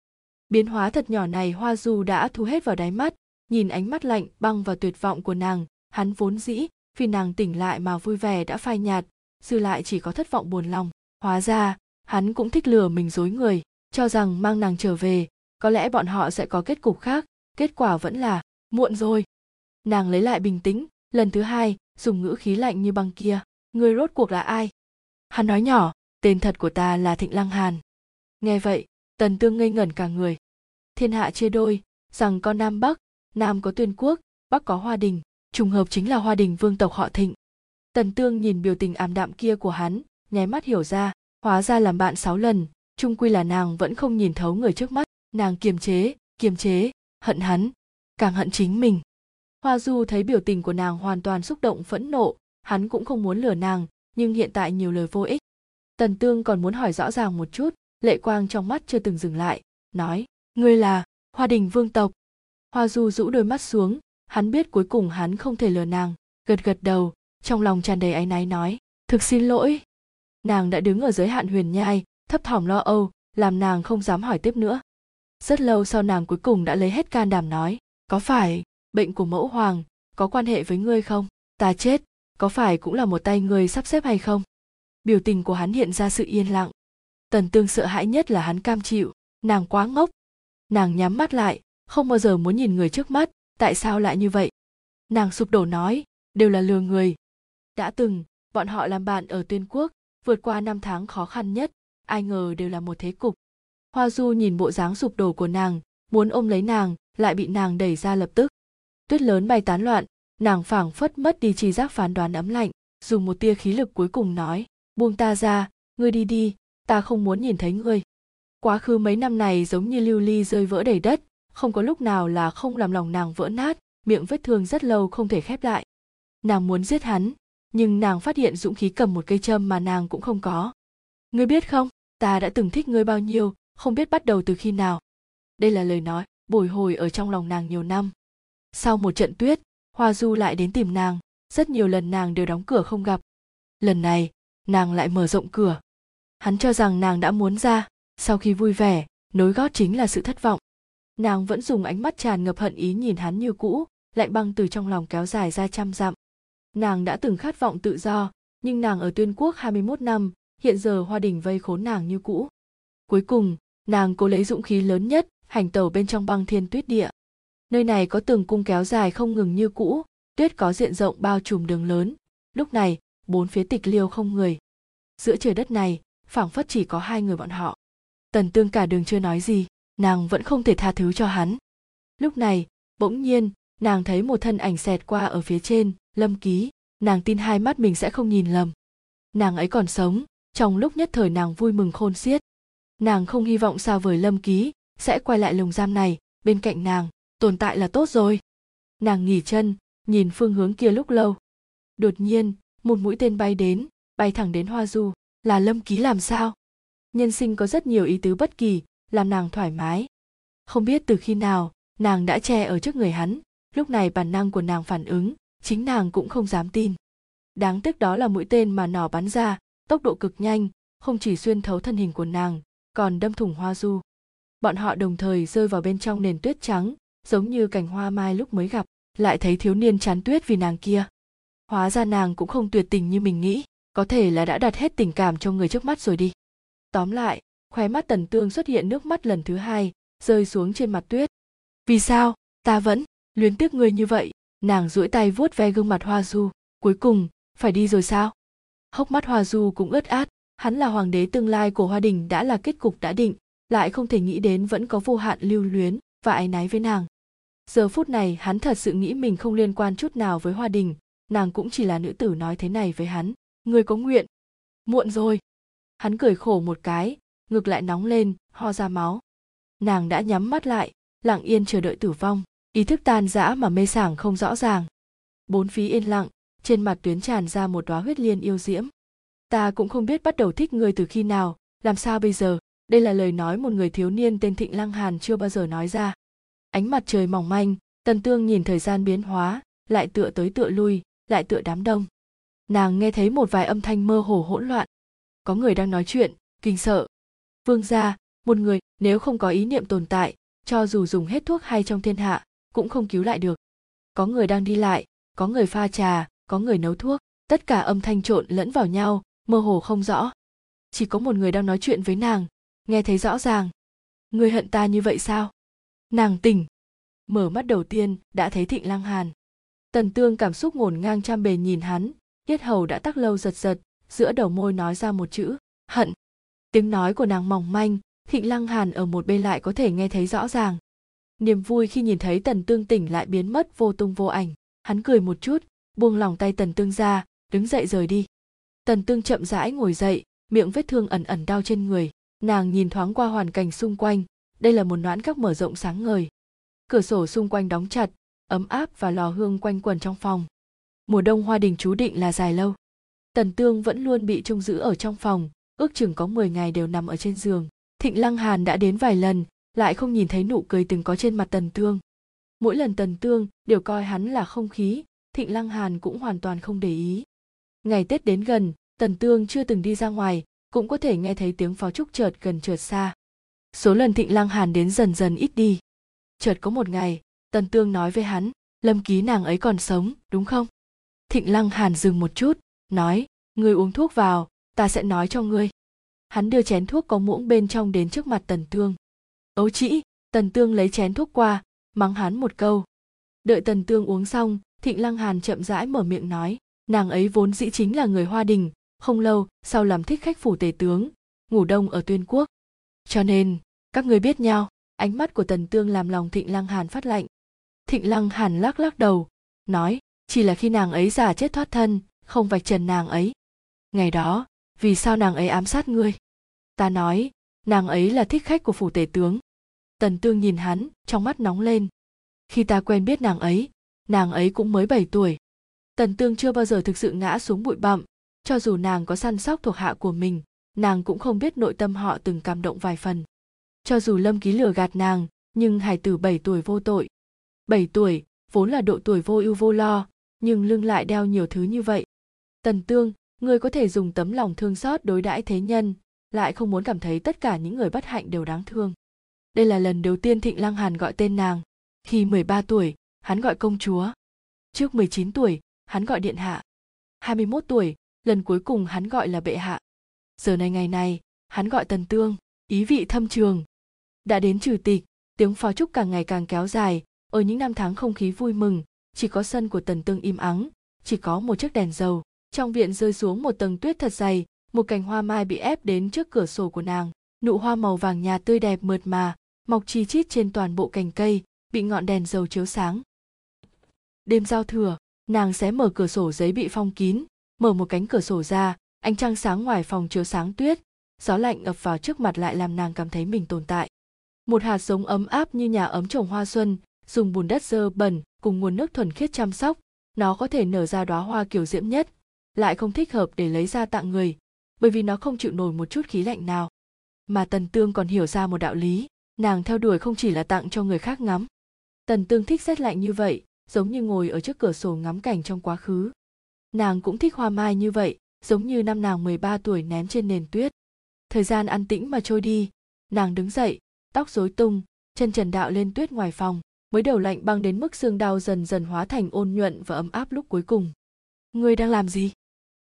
Biến hóa thật nhỏ này hoa du đã thu hết vào đáy mắt, nhìn ánh mắt lạnh, băng và tuyệt vọng của nàng, hắn vốn dĩ, vì nàng tỉnh lại mà vui vẻ đã phai nhạt, dư lại chỉ có thất vọng buồn lòng. Hóa ra, hắn cũng thích lừa mình dối người cho rằng mang nàng trở về, có lẽ bọn họ sẽ có kết cục khác. Kết quả vẫn là, muộn rồi. Nàng lấy lại bình tĩnh, lần thứ hai, dùng ngữ khí lạnh như băng kia. Người rốt cuộc là ai? Hắn nói nhỏ, tên thật của ta là thịnh lăng hàn. Nghe vậy, tần tương ngây ngẩn cả người. Thiên hạ chia đôi, rằng có nam bắc, nam có tuyên quốc, bắc có hoa đình, trùng hợp chính là hoa đình vương tộc họ thịnh. Tần tương nhìn biểu tình ảm đạm kia của hắn, nháy mắt hiểu ra, hóa ra làm bạn sáu lần trung quy là nàng vẫn không nhìn thấu người trước mắt. Nàng kiềm chế kiềm chế, hận hắn, càng hận chính mình. Hoa du thấy biểu tình của nàng hoàn toàn xúc động, phẫn nộ. Hắn cũng không muốn lừa nàng, nhưng hiện tại nhiều lời vô ích. Tần tương còn muốn hỏi rõ ràng một chút, lệ quang trong mắt chưa từng dừng lại, nói, ngươi là hoa đình vương tộc. Hoa du rũ đôi mắt xuống, hắn biết cuối cùng hắn không thể lừa nàng, gật gật đầu, trong lòng tràn đầy áy náy, nói, thực xin lỗi. Nàng đã đứng ở giới hạn huyền nhai thấp thỏm lo âu, làm nàng không dám hỏi tiếp nữa. Rất lâu sau nàng cuối cùng đã lấy hết can đảm nói, có phải bệnh của mẫu hoàng có quan hệ với ngươi không? Ta chết, có phải cũng là một tay ngươi sắp xếp hay không? Biểu tình của hắn hiện ra sự yên lặng. Tần tương sợ hãi nhất là hắn cam chịu, nàng quá ngốc. Nàng nhắm mắt lại, không bao giờ muốn nhìn người trước mắt, tại sao lại như vậy? Nàng sụp đổ nói, đều là lừa người. Đã từng, bọn họ làm bạn ở tuyên quốc, vượt qua năm tháng khó khăn nhất ai ngờ đều là một thế cục. Hoa du nhìn bộ dáng sụp đổ của nàng, muốn ôm lấy nàng, lại bị nàng đẩy ra lập tức. Tuyết lớn bay tán loạn, nàng phảng phất mất đi tri giác phán đoán ấm lạnh, dùng một tia khí lực cuối cùng nói, buông ta ra, ngươi đi đi, ta không muốn nhìn thấy ngươi. Quá khứ mấy năm này giống như lưu ly rơi vỡ đầy đất, không có lúc nào là không làm lòng nàng vỡ nát, miệng vết thương rất lâu không thể khép lại. Nàng muốn giết hắn, nhưng nàng phát hiện dũng khí cầm một cây châm mà nàng cũng không có. Ngươi biết không ta đã từng thích ngươi bao nhiêu, không biết bắt đầu từ khi nào. Đây là lời nói, bồi hồi ở trong lòng nàng nhiều năm. Sau một trận tuyết, hoa du lại đến tìm nàng, rất nhiều lần nàng đều đóng cửa không gặp. Lần này, nàng lại mở rộng cửa. Hắn cho rằng nàng đã muốn ra, sau khi vui vẻ, nối gót chính là sự thất vọng. Nàng vẫn dùng ánh mắt tràn ngập hận ý nhìn hắn như cũ, lạnh băng từ trong lòng kéo dài ra trăm dặm. Nàng đã từng khát vọng tự do, nhưng nàng ở tuyên quốc 21 năm hiện giờ hoa đình vây khốn nàng như cũ. Cuối cùng, nàng cố lấy dũng khí lớn nhất, hành tẩu bên trong băng thiên tuyết địa. Nơi này có tường cung kéo dài không ngừng như cũ, tuyết có diện rộng bao trùm đường lớn. Lúc này, bốn phía tịch liêu không người. Giữa trời đất này, phảng phất chỉ có hai người bọn họ. Tần tương cả đường chưa nói gì, nàng vẫn không thể tha thứ cho hắn. Lúc này, bỗng nhiên, nàng thấy một thân ảnh xẹt qua ở phía trên, lâm ký. Nàng tin hai mắt mình sẽ không nhìn lầm. Nàng ấy còn sống trong lúc nhất thời nàng vui mừng khôn xiết, nàng không hy vọng sao vời lâm ký sẽ quay lại lồng giam này. Bên cạnh nàng, tồn tại là tốt rồi. Nàng nghỉ chân, nhìn phương hướng kia lúc lâu. Đột nhiên, một mũi tên bay đến, bay thẳng đến hoa du. Là lâm ký làm sao? Nhân sinh có rất nhiều ý tứ bất kỳ, làm nàng thoải mái. Không biết từ khi nào, nàng đã che ở trước người hắn. Lúc này bản năng của nàng phản ứng, chính nàng cũng không dám tin. Đáng tiếc đó là mũi tên mà nỏ bắn ra tốc độ cực nhanh, không chỉ xuyên thấu thân hình của nàng, còn đâm thủng hoa du. Bọn họ đồng thời rơi vào bên trong nền tuyết trắng, giống như cành hoa mai lúc mới gặp, lại thấy thiếu niên chán tuyết vì nàng kia. Hóa ra nàng cũng không tuyệt tình như mình nghĩ, có thể là đã đặt hết tình cảm cho người trước mắt rồi đi. Tóm lại, khóe mắt tần tương xuất hiện nước mắt lần thứ hai, rơi xuống trên mặt tuyết. Vì sao? Ta vẫn luyến tiếc người như vậy. Nàng duỗi tay vuốt ve gương mặt hoa du. Cuối cùng, phải đi rồi sao? Hốc mắt hoa du cũng ướt át. Hắn là hoàng đế tương lai của hoa đình đã là kết cục đã định, lại không thể nghĩ đến vẫn có vô hạn lưu luyến và áy náy với nàng. Giờ phút này, hắn thật sự nghĩ mình không liên quan chút nào với hoa đình, nàng cũng chỉ là nữ tử nói thế này với hắn. Người có nguyện. Muộn rồi. Hắn cười khổ một cái, ngực lại nóng lên, ho ra máu. Nàng đã nhắm mắt lại, lặng yên chờ đợi tử vong. Ý thức tan rã mà mê sảng không rõ ràng. Bốn phí yên lặng trên mặt tuyến tràn ra một đóa huyết liên yêu diễm. Ta cũng không biết bắt đầu thích ngươi từ khi nào. Làm sao bây giờ? Đây là lời nói một người thiếu niên tên thịnh lăng hàn chưa bao giờ nói ra. Ánh mặt trời mỏng manh, tần tương nhìn thời gian biến hóa, lại tựa tới tựa lui, lại tựa đám đông. Nàng nghe thấy một vài âm thanh mơ hồ hỗn loạn. Có người đang nói chuyện, kinh sợ. Vương gia, một người, nếu không có ý niệm tồn tại, cho dù dùng hết thuốc hay trong thiên hạ, cũng không cứu lại được. Có người đang đi lại, có người pha trà có người nấu thuốc, tất cả âm thanh trộn lẫn vào nhau, mơ hồ không rõ. Chỉ có một người đang nói chuyện với nàng, nghe thấy rõ ràng. Người hận ta như vậy sao? Nàng tỉnh. Mở mắt đầu tiên, đã thấy thịnh Lang hàn. Tần tương cảm xúc ngổn ngang trăm bề nhìn hắn yết hầu đã tắc lâu giật giật, giữa đầu môi nói ra một chữ, hận. Tiếng nói của nàng mỏng manh, thịnh lăng hàn ở một bên lại có thể nghe thấy rõ ràng. Niềm vui khi nhìn thấy tần tương tỉnh lại biến mất vô tung vô ảnh. Hắn cười một chút buông lòng tay tần tương ra, đứng dậy rời đi. Tần tương chậm rãi ngồi dậy, miệng vết thương ẩn ẩn đau trên người. Nàng nhìn thoáng qua hoàn cảnh xung quanh, đây là một noãn các mở rộng sáng ngời. Cửa sổ xung quanh đóng chặt, ấm áp và lò hương quanh quần trong phòng. Mùa đông hoa đình chú định là dài lâu. Tần tương vẫn luôn bị trông giữ ở trong phòng, ước chừng có 10 ngày đều nằm ở trên giường. Thịnh lăng hàn đã đến vài lần, lại không nhìn thấy nụ cười từng có trên mặt tần tương. Mỗi lần tần tương đều coi hắn là không khí thịnh lăng hàn cũng hoàn toàn không để ý. Ngày tết đến gần, tần tương chưa từng đi ra ngoài, cũng có thể nghe thấy tiếng pháo trúc chợt gần chợt xa. Số lần thịnh lăng hàn đến dần dần ít đi. Chợt có một ngày, tần tương nói với hắn, lâm ký nàng ấy còn sống, đúng không? Thịnh lăng hàn dừng một chút, nói, ngươi uống thuốc vào, ta sẽ nói cho ngươi. Hắn đưa chén thuốc có muỗng bên trong đến trước mặt tần tương. Ấu trĩ. Tần tương lấy chén thuốc qua, mắng hắn một câu. Đợi tần tương uống xong thịnh lăng hàn chậm rãi mở miệng nói, nàng ấy vốn dĩ chính là người hoa đình, không lâu, sau làm thích khách phủ Tề tướng, ngủ đông ở tuyên quốc. Cho nên, các người biết nhau. Ánh mắt của tần tương làm lòng thịnh lăng hàn phát lạnh. Thịnh lăng hàn lắc lắc đầu, nói, chỉ là khi nàng ấy giả chết thoát thân, không vạch trần nàng ấy. Ngày đó, vì sao nàng ấy ám sát ngươi? Ta nói, nàng ấy là thích khách của phủ tể tướng. Tần tương nhìn hắn, trong mắt nóng lên. Khi ta quen biết nàng ấy nàng ấy cũng mới 7 tuổi. Tần tương chưa bao giờ thực sự ngã xuống bụi bặm. Cho dù nàng có săn sóc thuộc hạ của mình nàng cũng không biết nội tâm họ từng cảm động vài phần. Cho dù lâm ký lừa gạt nàng nhưng hải tử 7 tuổi vô tội. 7 tuổi vốn là độ tuổi vô ưu vô lo nhưng lưng lại đeo nhiều thứ như vậy. Tần tương người có thể dùng tấm lòng thương xót đối đãi thế nhân lại không muốn cảm thấy tất cả những người bất hạnh đều đáng thương. Đây là lần đầu tiên Thịnh Lăng Hàn gọi tên nàng. Khi 13 tuổi, hắn gọi công chúa. Trước 19 tuổi, hắn gọi điện hạ. 21 tuổi, lần cuối cùng hắn gọi là bệ hạ. Giờ này ngày này, hắn gọi tần tương, ý vị thâm trường. Đã đến trừ tịch, tiếng pháo trúc càng ngày càng kéo dài, ở những năm tháng không khí vui mừng, chỉ có sân của tần tương im ắng, chỉ có một chiếc đèn dầu. Trong viện rơi xuống một tầng tuyết thật dày, một cành hoa mai bị ép đến trước cửa sổ của nàng. Nụ hoa màu vàng nhạt tươi đẹp mượt mà, mọc chi chít trên toàn bộ cành cây, bị ngọn đèn dầu chiếu sáng. Đêm giao thừa, nàng sẽ mở cửa sổ giấy bị phong kín, mở một cánh cửa sổ ra, ánh trăng sáng ngoài phòng chiếu sáng tuyết, gió lạnh ập vào trước mặt lại làm nàng cảm thấy mình tồn tại. Một hạt giống ấm áp như nhà ấm trồng hoa xuân, dùng bùn đất dơ bẩn cùng nguồn nước thuần khiết chăm sóc, nó có thể nở ra đóa hoa kiểu diễm nhất, lại không thích hợp để lấy ra tặng người, bởi vì nó không chịu nổi một chút khí lạnh nào. Mà Tần Tương còn hiểu ra một đạo lý, nàng theo đuổi không chỉ là tặng cho người khác ngắm. Tần Tương thích rét lạnh như vậy, giống như ngồi ở trước cửa sổ ngắm cảnh trong quá khứ. Nàng cũng thích hoa mai như vậy, giống như năm nàng 13 tuổi ném trên nền tuyết. Thời gian an tĩnh mà trôi đi, nàng đứng dậy, tóc rối tung, chân trần đạo lên tuyết ngoài phòng, mới đầu lạnh băng đến mức xương đau dần dần hóa thành ôn nhuận và ấm áp lúc cuối cùng. Ngươi đang làm gì?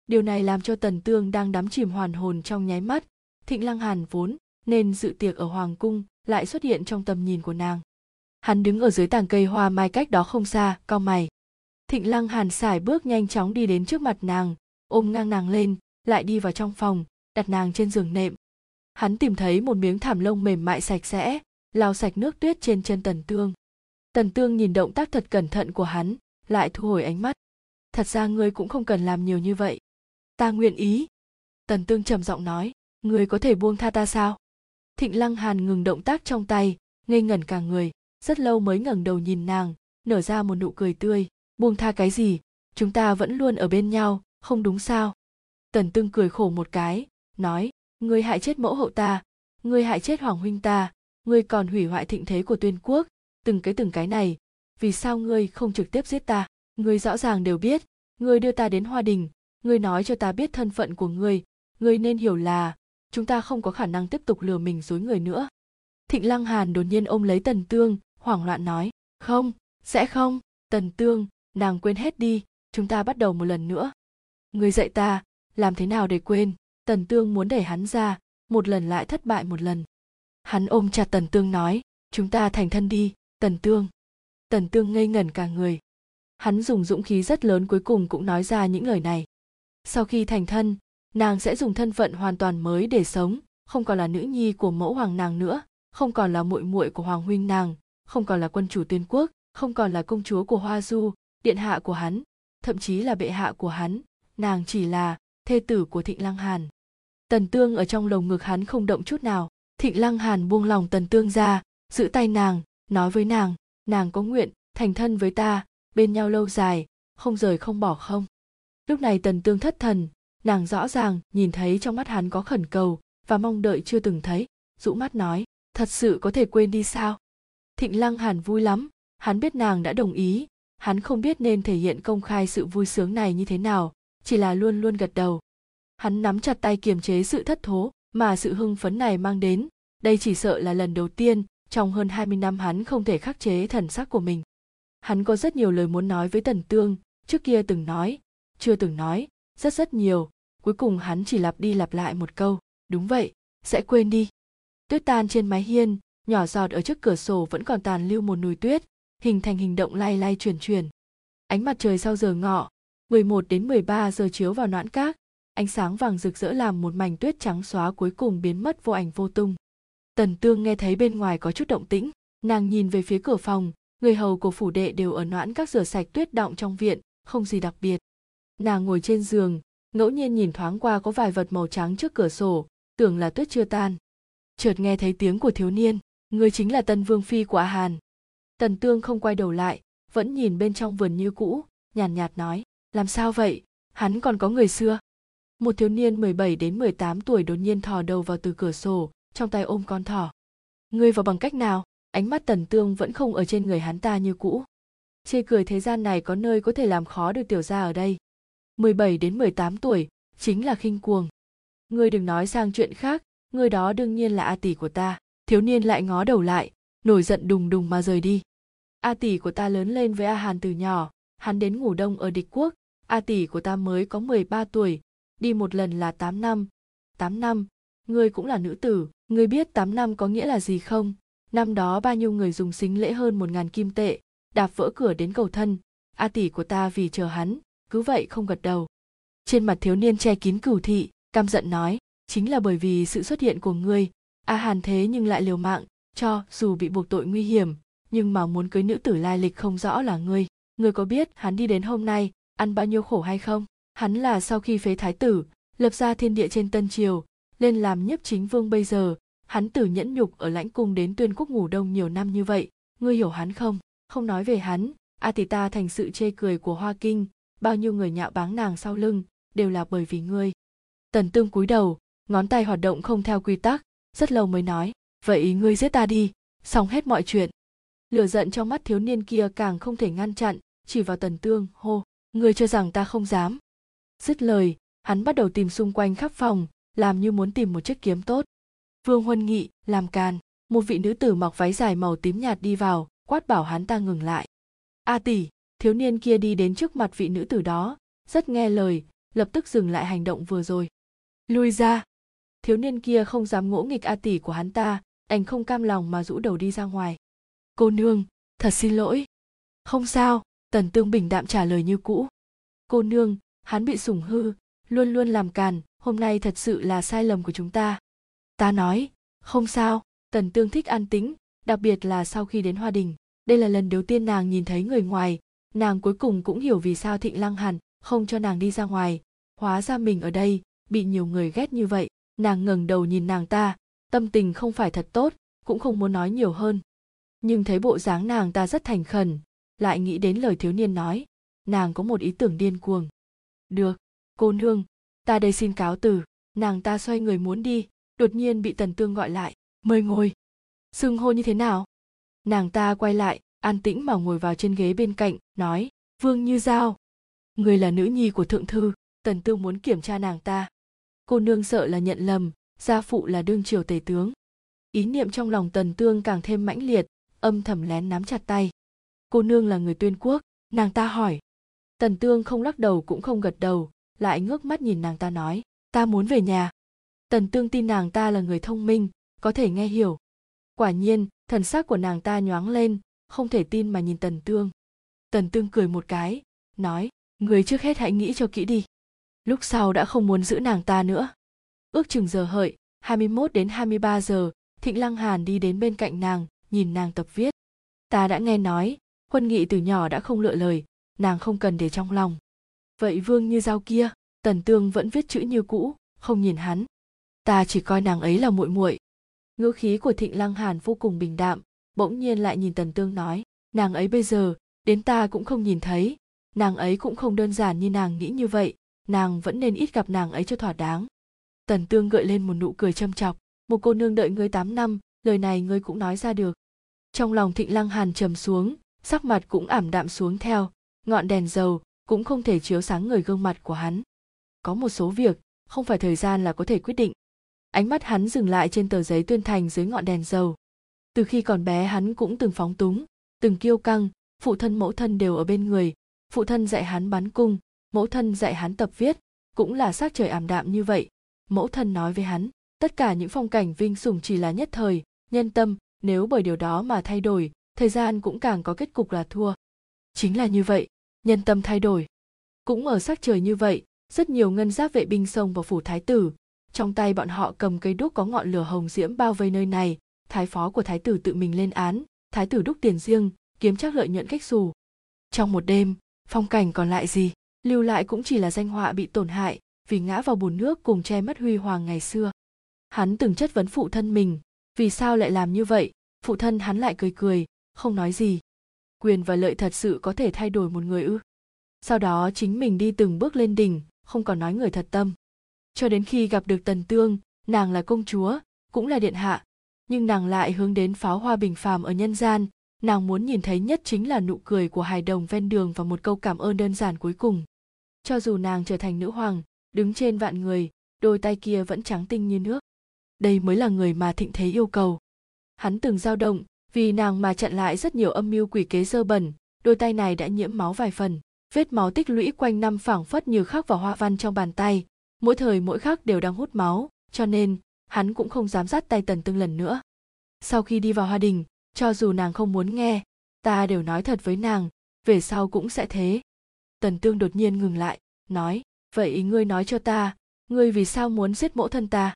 Điều này làm cho Tần Tương đang đắm chìm hoàn hồn trong nháy mắt, Thịnh Lăng Hàn vốn nên dự tiệc ở Hoàng cung lại xuất hiện trong tầm nhìn của nàng. Hắn đứng ở dưới tàng cây hoa mai cách đó không xa, cau mày. Thịnh Lăng Hàn xài bước nhanh chóng đi đến trước mặt nàng, ôm ngang nàng lên, lại đi vào trong phòng, đặt nàng trên giường nệm. Hắn tìm thấy một miếng thảm lông mềm mại sạch sẽ, lau sạch nước tuyết trên chân Tần Tương. Tần Tương nhìn động tác thật cẩn thận của hắn, lại thu hồi ánh mắt. Thật ra ngươi cũng không cần làm nhiều như vậy. Ta nguyện ý. Tần Tương trầm giọng nói, ngươi có thể buông tha ta sao? Thịnh Lăng Hàn ngừng động tác trong tay, ngây ngẩn cả người, rất lâu mới ngẩng đầu nhìn nàng, nở ra một nụ cười tươi, buông tha cái gì, chúng ta vẫn luôn ở bên nhau, không đúng sao? Tần Tương cười khổ một cái, nói, ngươi hại chết mẫu hậu ta, ngươi hại chết hoàng huynh ta, ngươi còn hủy hoại thịnh thế của tuyên quốc, từng cái từng cái này, vì sao ngươi không trực tiếp giết ta? Ngươi rõ ràng đều biết, ngươi đưa ta đến Hoa Đình, ngươi nói cho ta biết thân phận của ngươi, ngươi nên hiểu là chúng ta không có khả năng tiếp tục lừa mình dối người nữa. Thịnh Lăng Hàn đột nhiên ôm lấy Tần Tương, hoảng loạn nói, không, sẽ không, Tần Tương, nàng quên hết đi, chúng ta bắt đầu một lần nữa. người dạy ta, làm thế nào để quên, Tần Tương muốn đẩy hắn ra, một lần lại thất bại một lần. Hắn ôm chặt Tần Tương nói, chúng ta thành thân đi, Tần Tương. Tần Tương ngây ngẩn cả người. Hắn dùng dũng khí rất lớn cuối cùng cũng nói ra những lời này. Sau khi thành thân, nàng sẽ dùng thân phận hoàn toàn mới để sống, không còn là nữ nhi của mẫu hoàng nàng nữa, không còn là muội muội của hoàng huynh nàng, không còn là quân chủ tuyên quốc, không còn là công chúa của Hoa Du, điện hạ của hắn, thậm chí là bệ hạ của hắn, nàng chỉ là thê tử của Thịnh Lăng Hàn. Tần Tương ở trong lồng ngực hắn không động chút nào, Thịnh Lăng Hàn buông lòng Tần Tương ra, giữ tay nàng, nói với nàng, nàng có nguyện thành thân với ta, bên nhau lâu dài, không rời không bỏ không. Lúc này Tần Tương thất thần, nàng rõ ràng nhìn thấy trong mắt hắn có khẩn cầu và mong đợi chưa từng thấy, rũ mắt nói, thật sự có thể quên đi sao? Thịnh Lăng Hàn vui lắm, hắn biết nàng đã đồng ý, hắn không biết nên thể hiện công khai sự vui sướng này như thế nào, chỉ là luôn luôn gật đầu. Hắn nắm chặt tay kiềm chế sự thất thố mà sự hưng phấn này mang đến, đây chỉ sợ là lần đầu tiên trong hơn 20 năm hắn không thể khắc chế thần sắc của mình. Hắn có rất nhiều lời muốn nói với Tần Tương, trước kia từng nói, chưa từng nói, rất rất nhiều, cuối cùng hắn chỉ lặp đi lặp lại một câu, đúng vậy, sẽ quên đi. Tuyết tan trên mái hiên, nhỏ giọt ở trước cửa sổ vẫn còn tàn lưu một nùi tuyết, hình thành hình động lay lay chuyển chuyển. Ánh mặt trời sau giờ ngọ, 11 đến 13 giờ chiếu vào noãn cát, ánh sáng vàng rực rỡ làm một mảnh tuyết trắng xóa cuối cùng biến mất vô ảnh vô tung. Tần Tương nghe thấy bên ngoài có chút động tĩnh, nàng nhìn về phía cửa phòng, người hầu của phủ đệ đều ở noãn các rửa sạch tuyết động trong viện, không gì đặc biệt. Nàng ngồi trên giường, ngẫu nhiên nhìn thoáng qua có vài vật màu trắng trước cửa sổ, tưởng là tuyết chưa tan. Chợt nghe thấy tiếng của thiếu niên, người chính là Tân Vương Phi của A Hàn. Tần Tương không quay đầu lại, vẫn nhìn bên trong vườn như cũ, nhàn nhạt, nhạt nói, làm sao vậy, hắn còn có người xưa. Một thiếu niên 17 đến 18 tuổi đột nhiên thò đầu vào từ cửa sổ, trong tay ôm con thỏ. Ngươi vào bằng cách nào? Ánh mắt Tần Tương vẫn không ở trên người hắn ta như cũ. Chê cười thế gian này có nơi có thể làm khó được tiểu gia ở đây. 17 đến 18 tuổi, chính là khinh cuồng. Ngươi đừng nói sang chuyện khác, người đó đương nhiên là a tỷ của ta thiếu niên lại ngó đầu lại, nổi giận đùng đùng mà rời đi. A tỷ của ta lớn lên với a hàn từ nhỏ, hắn đến ngủ đông ở địch quốc. A tỷ của ta mới có 13 tuổi, đi một lần là 8 năm. 8 năm, ngươi cũng là nữ tử, ngươi biết 8 năm có nghĩa là gì không? Năm đó bao nhiêu người dùng xính lễ hơn một ngàn kim tệ, đạp vỡ cửa đến cầu thân. A tỷ của ta vì chờ hắn, cứ vậy không gật đầu. Trên mặt thiếu niên che kín cửu thị, căm giận nói, chính là bởi vì sự xuất hiện của ngươi a hàn thế nhưng lại liều mạng, cho dù bị buộc tội nguy hiểm, nhưng mà muốn cưới nữ tử lai lịch không rõ là ngươi. Ngươi có biết hắn đi đến hôm nay, ăn bao nhiêu khổ hay không? Hắn là sau khi phế thái tử, lập ra thiên địa trên tân triều, lên làm nhiếp chính vương bây giờ. Hắn tử nhẫn nhục ở lãnh cung đến tuyên quốc ngủ đông nhiều năm như vậy. Ngươi hiểu hắn không? Không nói về hắn, a tỷ ta thành sự chê cười của hoa kinh. Bao nhiêu người nhạo báng nàng sau lưng, đều là bởi vì ngươi. Tần tương cúi đầu, ngón tay hoạt động không theo quy tắc rất lâu mới nói, vậy ngươi giết ta đi. Xong hết mọi chuyện. Lửa giận trong mắt thiếu niên kia càng không thể ngăn chặn, chỉ vào tần tương, hô, ngươi cho rằng ta không dám? Dứt lời, hắn bắt đầu tìm xung quanh khắp phòng, làm như muốn tìm một chiếc kiếm tốt. Vương huân nghị làm càn một vị nữ tử mặc váy dài màu tím nhạt đi vào, quát bảo hắn ta ngừng lại. A tỷ thiếu niên kia đi đến trước mặt vị nữ tử đó. Rất nghe lời, lập tức dừng lại hành động vừa rồi. Lui ra thiếu niên kia không dám ngỗ nghịch a tỷ của hắn ta anh không cam lòng mà rũ đầu đi ra ngoài. Cô nương, thật xin lỗi. Không sao, tần tương bình đạm trả lời như cũ. Cô nương, hắn bị sủng hư, luôn luôn làm càn, hôm nay thật sự là sai lầm của chúng ta. Ta nói, không sao, tần tương thích an tĩnh, đặc biệt là sau khi đến hoa đình. Đây là lần đầu tiên nàng nhìn thấy người ngoài. Nàng cuối cùng cũng hiểu vì sao thịnh lăng hẳn không cho nàng đi ra ngoài. Hóa ra mình ở đây, bị nhiều người ghét như vậy nàng ngẩng đầu nhìn nàng ta, tâm tình không phải thật tốt, cũng không muốn nói nhiều hơn. Nhưng thấy bộ dáng nàng ta rất thành khẩn, lại nghĩ đến lời thiếu niên nói, nàng có một ý tưởng điên cuồng. Được, cô nương, ta đây xin cáo từ, nàng ta xoay người muốn đi, đột nhiên bị tần tương gọi lại, mời ngồi. Xưng hô như thế nào? Nàng ta quay lại, an tĩnh mà ngồi vào trên ghế bên cạnh, nói, vương như giao. Người là nữ nhi của thượng thư, tần tương muốn kiểm tra nàng ta cô nương sợ là nhận lầm, gia phụ là đương triều tể tướng. Ý niệm trong lòng tần tương càng thêm mãnh liệt, âm thầm lén nắm chặt tay. Cô nương là người tuyên quốc, nàng ta hỏi. Tần tương không lắc đầu cũng không gật đầu, lại ngước mắt nhìn nàng ta nói, ta muốn về nhà. Tần tương tin nàng ta là người thông minh, có thể nghe hiểu. Quả nhiên, thần sắc của nàng ta nhoáng lên, không thể tin mà nhìn tần tương. Tần tương cười một cái, nói, người trước hết hãy nghĩ cho kỹ đi lúc sau đã không muốn giữ nàng ta nữa. Ước chừng giờ hợi 21 đến 23 giờ, thịnh lăng hàn đi đến bên cạnh nàng, nhìn nàng tập viết. Ta đã nghe nói, huân nghị từ nhỏ đã không lựa lời, nàng không cần để trong lòng. Vậy vương như dao kia, tần tương vẫn viết chữ như cũ, không nhìn hắn. Ta chỉ coi nàng ấy là muội muội. Ngữ khí của thịnh lăng hàn vô cùng bình đạm, bỗng nhiên lại nhìn tần tương nói, nàng ấy bây giờ, đến ta cũng không nhìn thấy. Nàng ấy cũng không đơn giản như nàng nghĩ như vậy nàng vẫn nên ít gặp nàng ấy cho thỏa đáng. Tần tương gợi lên một nụ cười châm chọc. Một cô nương đợi ngươi tám năm, lời này ngươi cũng nói ra được. Trong lòng thịnh lăng hàn trầm xuống, sắc mặt cũng ảm đạm xuống theo. Ngọn đèn dầu cũng không thể chiếu sáng người gương mặt của hắn. Có một số việc, không phải thời gian là có thể quyết định. Ánh mắt hắn dừng lại trên tờ giấy tuyên thành dưới ngọn đèn dầu. Từ khi còn bé hắn cũng từng phóng túng, từng kiêu căng, phụ thân mẫu thân đều ở bên người. Phụ thân dạy hắn bắn cung mẫu thân dạy hắn tập viết, cũng là sắc trời ảm đạm như vậy. Mẫu thân nói với hắn, tất cả những phong cảnh vinh sủng chỉ là nhất thời, nhân tâm, nếu bởi điều đó mà thay đổi, thời gian cũng càng có kết cục là thua. Chính là như vậy, nhân tâm thay đổi. Cũng ở sắc trời như vậy, rất nhiều ngân giáp vệ binh xông vào phủ thái tử. Trong tay bọn họ cầm cây đúc có ngọn lửa hồng diễm bao vây nơi này. Thái phó của thái tử tự mình lên án, thái tử đúc tiền riêng, kiếm chắc lợi nhuận cách xù. Trong một đêm, phong cảnh còn lại gì? Lưu lại cũng chỉ là danh họa bị tổn hại vì ngã vào bùn nước cùng che mất huy hoàng ngày xưa. Hắn từng chất vấn phụ thân mình, vì sao lại làm như vậy? Phụ thân hắn lại cười cười, không nói gì. Quyền và lợi thật sự có thể thay đổi một người ư? Sau đó chính mình đi từng bước lên đỉnh, không còn nói người thật tâm. Cho đến khi gặp được tần tương, nàng là công chúa, cũng là điện hạ. Nhưng nàng lại hướng đến pháo hoa bình phàm ở nhân gian nàng muốn nhìn thấy nhất chính là nụ cười của hài đồng ven đường và một câu cảm ơn đơn giản cuối cùng. Cho dù nàng trở thành nữ hoàng, đứng trên vạn người, đôi tay kia vẫn trắng tinh như nước. Đây mới là người mà thịnh thế yêu cầu. Hắn từng dao động, vì nàng mà chặn lại rất nhiều âm mưu quỷ kế dơ bẩn, đôi tay này đã nhiễm máu vài phần, vết máu tích lũy quanh năm phảng phất như khắc vào hoa văn trong bàn tay. Mỗi thời mỗi khắc đều đang hút máu, cho nên hắn cũng không dám dắt tay tần tương lần nữa. Sau khi đi vào hoa đình cho dù nàng không muốn nghe, ta đều nói thật với nàng, về sau cũng sẽ thế. Tần tương đột nhiên ngừng lại, nói, vậy ngươi nói cho ta, ngươi vì sao muốn giết mẫu thân ta?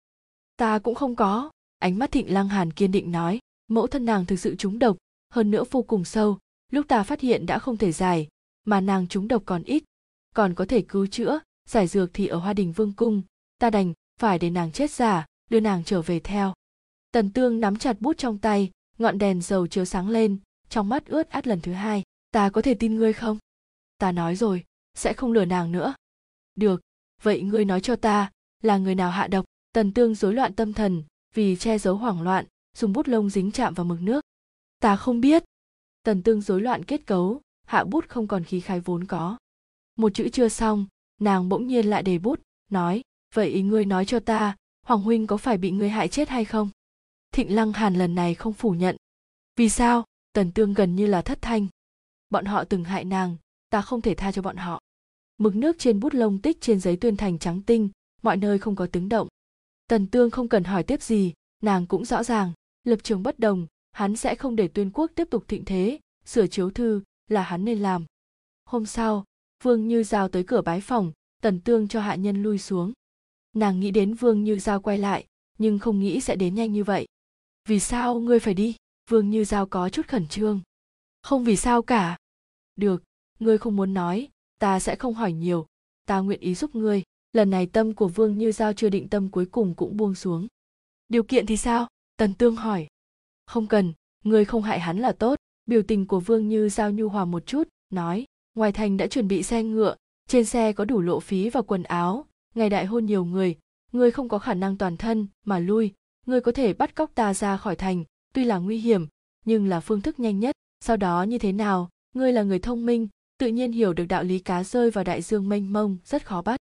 Ta cũng không có. Ánh mắt thịnh lăng hàn kiên định nói, mẫu thân nàng thực sự trúng độc, hơn nữa vô cùng sâu, lúc ta phát hiện đã không thể giải, mà nàng trúng độc còn ít. Còn có thể cứu chữa, giải dược thì ở hoa đình vương cung, ta đành phải để nàng chết giả, đưa nàng trở về theo. Tần tương nắm chặt bút trong tay ngọn đèn dầu chiếu sáng lên, trong mắt ướt át lần thứ hai. Ta có thể tin ngươi không? Ta nói rồi, sẽ không lừa nàng nữa. Được, vậy ngươi nói cho ta, là người nào hạ độc, tần tương rối loạn tâm thần, vì che giấu hoảng loạn, dùng bút lông dính chạm vào mực nước. Ta không biết. Tần tương rối loạn kết cấu, hạ bút không còn khí khái vốn có. Một chữ chưa xong, nàng bỗng nhiên lại đề bút, nói, vậy ý ngươi nói cho ta, hoàng huynh có phải bị ngươi hại chết hay không? Thịnh lăng hàn lần này không phủ nhận. Vì sao? Tần tương gần như là thất thanh. Bọn họ từng hại nàng, ta không thể tha cho bọn họ. Mực nước trên bút lông tích trên giấy tuyên thành trắng tinh, mọi nơi không có tiếng động. Tần tương không cần hỏi tiếp gì, nàng cũng rõ ràng, lập trường bất đồng, hắn sẽ không để tuyên quốc tiếp tục thịnh thế, sửa chiếu thư là hắn nên làm. Hôm sau, vương như giao tới cửa bái phòng, tần tương cho hạ nhân lui xuống. Nàng nghĩ đến vương như giao quay lại, nhưng không nghĩ sẽ đến nhanh như vậy vì sao ngươi phải đi? Vương như giao có chút khẩn trương. Không vì sao cả. Được, ngươi không muốn nói, ta sẽ không hỏi nhiều. Ta nguyện ý giúp ngươi. Lần này tâm của vương như giao chưa định tâm cuối cùng cũng buông xuống. Điều kiện thì sao? Tần tương hỏi. Không cần, ngươi không hại hắn là tốt. Biểu tình của vương như giao nhu hòa một chút, nói, ngoài thành đã chuẩn bị xe ngựa, trên xe có đủ lộ phí và quần áo. Ngày đại hôn nhiều người, ngươi không có khả năng toàn thân mà lui ngươi có thể bắt cóc ta ra khỏi thành, tuy là nguy hiểm, nhưng là phương thức nhanh nhất. Sau đó như thế nào? Ngươi là người thông minh, tự nhiên hiểu được đạo lý cá rơi vào đại dương mênh mông, rất khó bắt.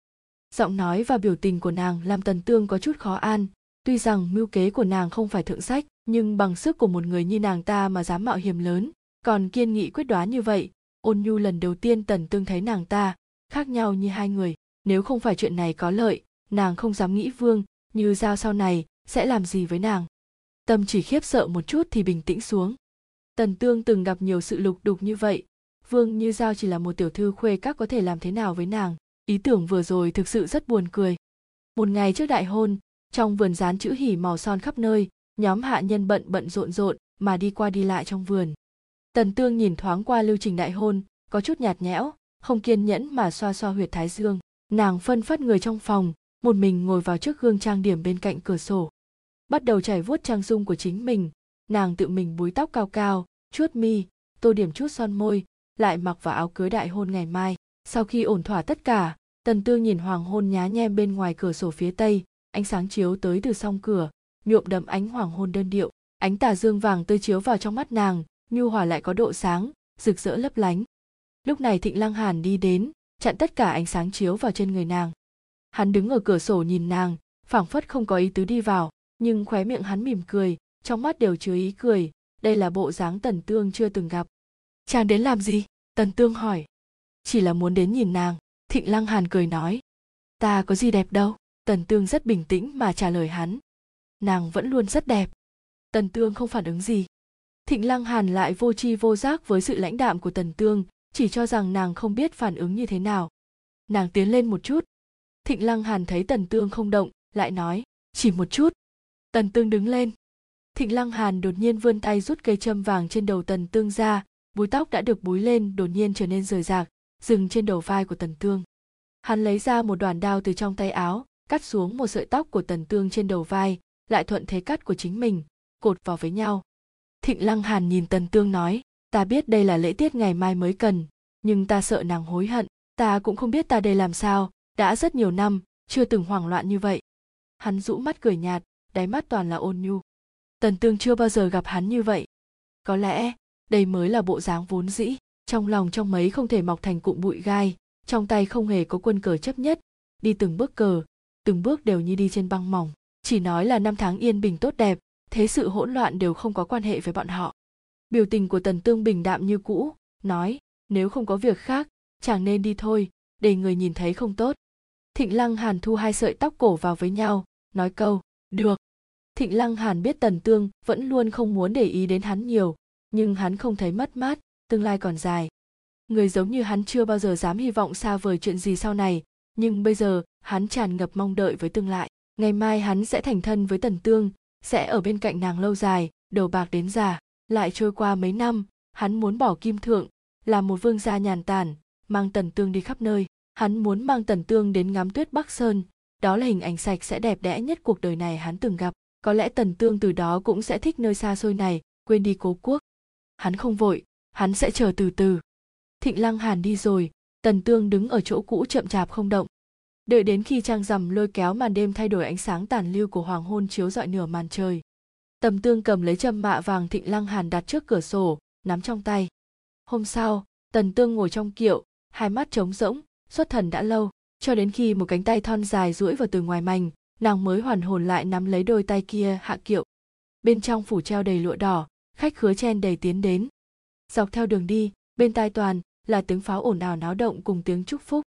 Giọng nói và biểu tình của nàng làm tần tương có chút khó an. Tuy rằng mưu kế của nàng không phải thượng sách, nhưng bằng sức của một người như nàng ta mà dám mạo hiểm lớn. Còn kiên nghị quyết đoán như vậy, ôn nhu lần đầu tiên tần tương thấy nàng ta, khác nhau như hai người. Nếu không phải chuyện này có lợi, nàng không dám nghĩ vương, như giao sau này sẽ làm gì với nàng? Tâm chỉ khiếp sợ một chút thì bình tĩnh xuống. Tần tương từng gặp nhiều sự lục đục như vậy. Vương như giao chỉ là một tiểu thư khuê các có thể làm thế nào với nàng? Ý tưởng vừa rồi thực sự rất buồn cười. Một ngày trước đại hôn, trong vườn dán chữ hỉ màu son khắp nơi, nhóm hạ nhân bận bận rộn rộn mà đi qua đi lại trong vườn. Tần tương nhìn thoáng qua lưu trình đại hôn, có chút nhạt nhẽo, không kiên nhẫn mà xoa xoa huyệt thái dương. Nàng phân phát người trong phòng, một mình ngồi vào trước gương trang điểm bên cạnh cửa sổ bắt đầu trải vuốt trang dung của chính mình. Nàng tự mình búi tóc cao cao, chuốt mi, tô điểm chút son môi, lại mặc vào áo cưới đại hôn ngày mai. Sau khi ổn thỏa tất cả, tần tương nhìn hoàng hôn nhá nhem bên ngoài cửa sổ phía tây, ánh sáng chiếu tới từ song cửa, nhuộm đậm ánh hoàng hôn đơn điệu. Ánh tà dương vàng tươi chiếu vào trong mắt nàng, nhu hòa lại có độ sáng, rực rỡ lấp lánh. Lúc này thịnh lăng hàn đi đến, chặn tất cả ánh sáng chiếu vào trên người nàng. Hắn đứng ở cửa sổ nhìn nàng, phảng phất không có ý tứ đi vào nhưng khóe miệng hắn mỉm cười, trong mắt đều chứa ý cười, đây là bộ dáng tần tương chưa từng gặp. Chàng đến làm gì? Tần tương hỏi. Chỉ là muốn đến nhìn nàng, thịnh lăng hàn cười nói. Ta có gì đẹp đâu? Tần tương rất bình tĩnh mà trả lời hắn. Nàng vẫn luôn rất đẹp. Tần tương không phản ứng gì. Thịnh lăng hàn lại vô tri vô giác với sự lãnh đạm của tần tương, chỉ cho rằng nàng không biết phản ứng như thế nào. Nàng tiến lên một chút. Thịnh lăng hàn thấy tần tương không động, lại nói, chỉ một chút tần tương đứng lên. Thịnh lăng hàn đột nhiên vươn tay rút cây châm vàng trên đầu tần tương ra, búi tóc đã được búi lên đột nhiên trở nên rời rạc, dừng trên đầu vai của tần tương. Hắn lấy ra một đoàn đao từ trong tay áo, cắt xuống một sợi tóc của tần tương trên đầu vai, lại thuận thế cắt của chính mình, cột vào với nhau. Thịnh lăng hàn nhìn tần tương nói, ta biết đây là lễ tiết ngày mai mới cần, nhưng ta sợ nàng hối hận, ta cũng không biết ta đây làm sao, đã rất nhiều năm, chưa từng hoảng loạn như vậy. Hắn rũ mắt cười nhạt đáy mắt toàn là ôn nhu. Tần tương chưa bao giờ gặp hắn như vậy. Có lẽ, đây mới là bộ dáng vốn dĩ, trong lòng trong mấy không thể mọc thành cụm bụi gai, trong tay không hề có quân cờ chấp nhất. Đi từng bước cờ, từng bước đều như đi trên băng mỏng. Chỉ nói là năm tháng yên bình tốt đẹp, thế sự hỗn loạn đều không có quan hệ với bọn họ. Biểu tình của tần tương bình đạm như cũ, nói, nếu không có việc khác, chàng nên đi thôi, để người nhìn thấy không tốt. Thịnh lăng hàn thu hai sợi tóc cổ vào với nhau, nói câu được. Thịnh lăng hàn biết tần tương vẫn luôn không muốn để ý đến hắn nhiều, nhưng hắn không thấy mất mát, tương lai còn dài. Người giống như hắn chưa bao giờ dám hy vọng xa vời chuyện gì sau này, nhưng bây giờ, hắn tràn ngập mong đợi với tương lai. Ngày mai hắn sẽ thành thân với tần tương, sẽ ở bên cạnh nàng lâu dài, đầu bạc đến già. Lại trôi qua mấy năm, hắn muốn bỏ kim thượng làm một vương gia nhàn tản, mang tần tương đi khắp nơi. Hắn muốn mang tần tương đến ngắm tuyết bắc sơn đó là hình ảnh sạch sẽ đẹp đẽ nhất cuộc đời này hắn từng gặp. Có lẽ tần tương từ đó cũng sẽ thích nơi xa xôi này, quên đi cố quốc. Hắn không vội, hắn sẽ chờ từ từ. Thịnh lăng hàn đi rồi, tần tương đứng ở chỗ cũ chậm chạp không động. Đợi đến khi trăng rằm lôi kéo màn đêm thay đổi ánh sáng tàn lưu của hoàng hôn chiếu rọi nửa màn trời, tầm tương cầm lấy châm mạ vàng thịnh lăng hàn đặt trước cửa sổ, nắm trong tay. Hôm sau, tần tương ngồi trong kiệu, hai mắt trống rỗng, xuất thần đã lâu cho đến khi một cánh tay thon dài duỗi vào từ ngoài mành, nàng mới hoàn hồn lại nắm lấy đôi tay kia, hạ kiệu. Bên trong phủ treo đầy lụa đỏ, khách khứa chen đầy tiến đến. Dọc theo đường đi, bên tai toàn là tiếng pháo ồn ào náo động cùng tiếng chúc phúc.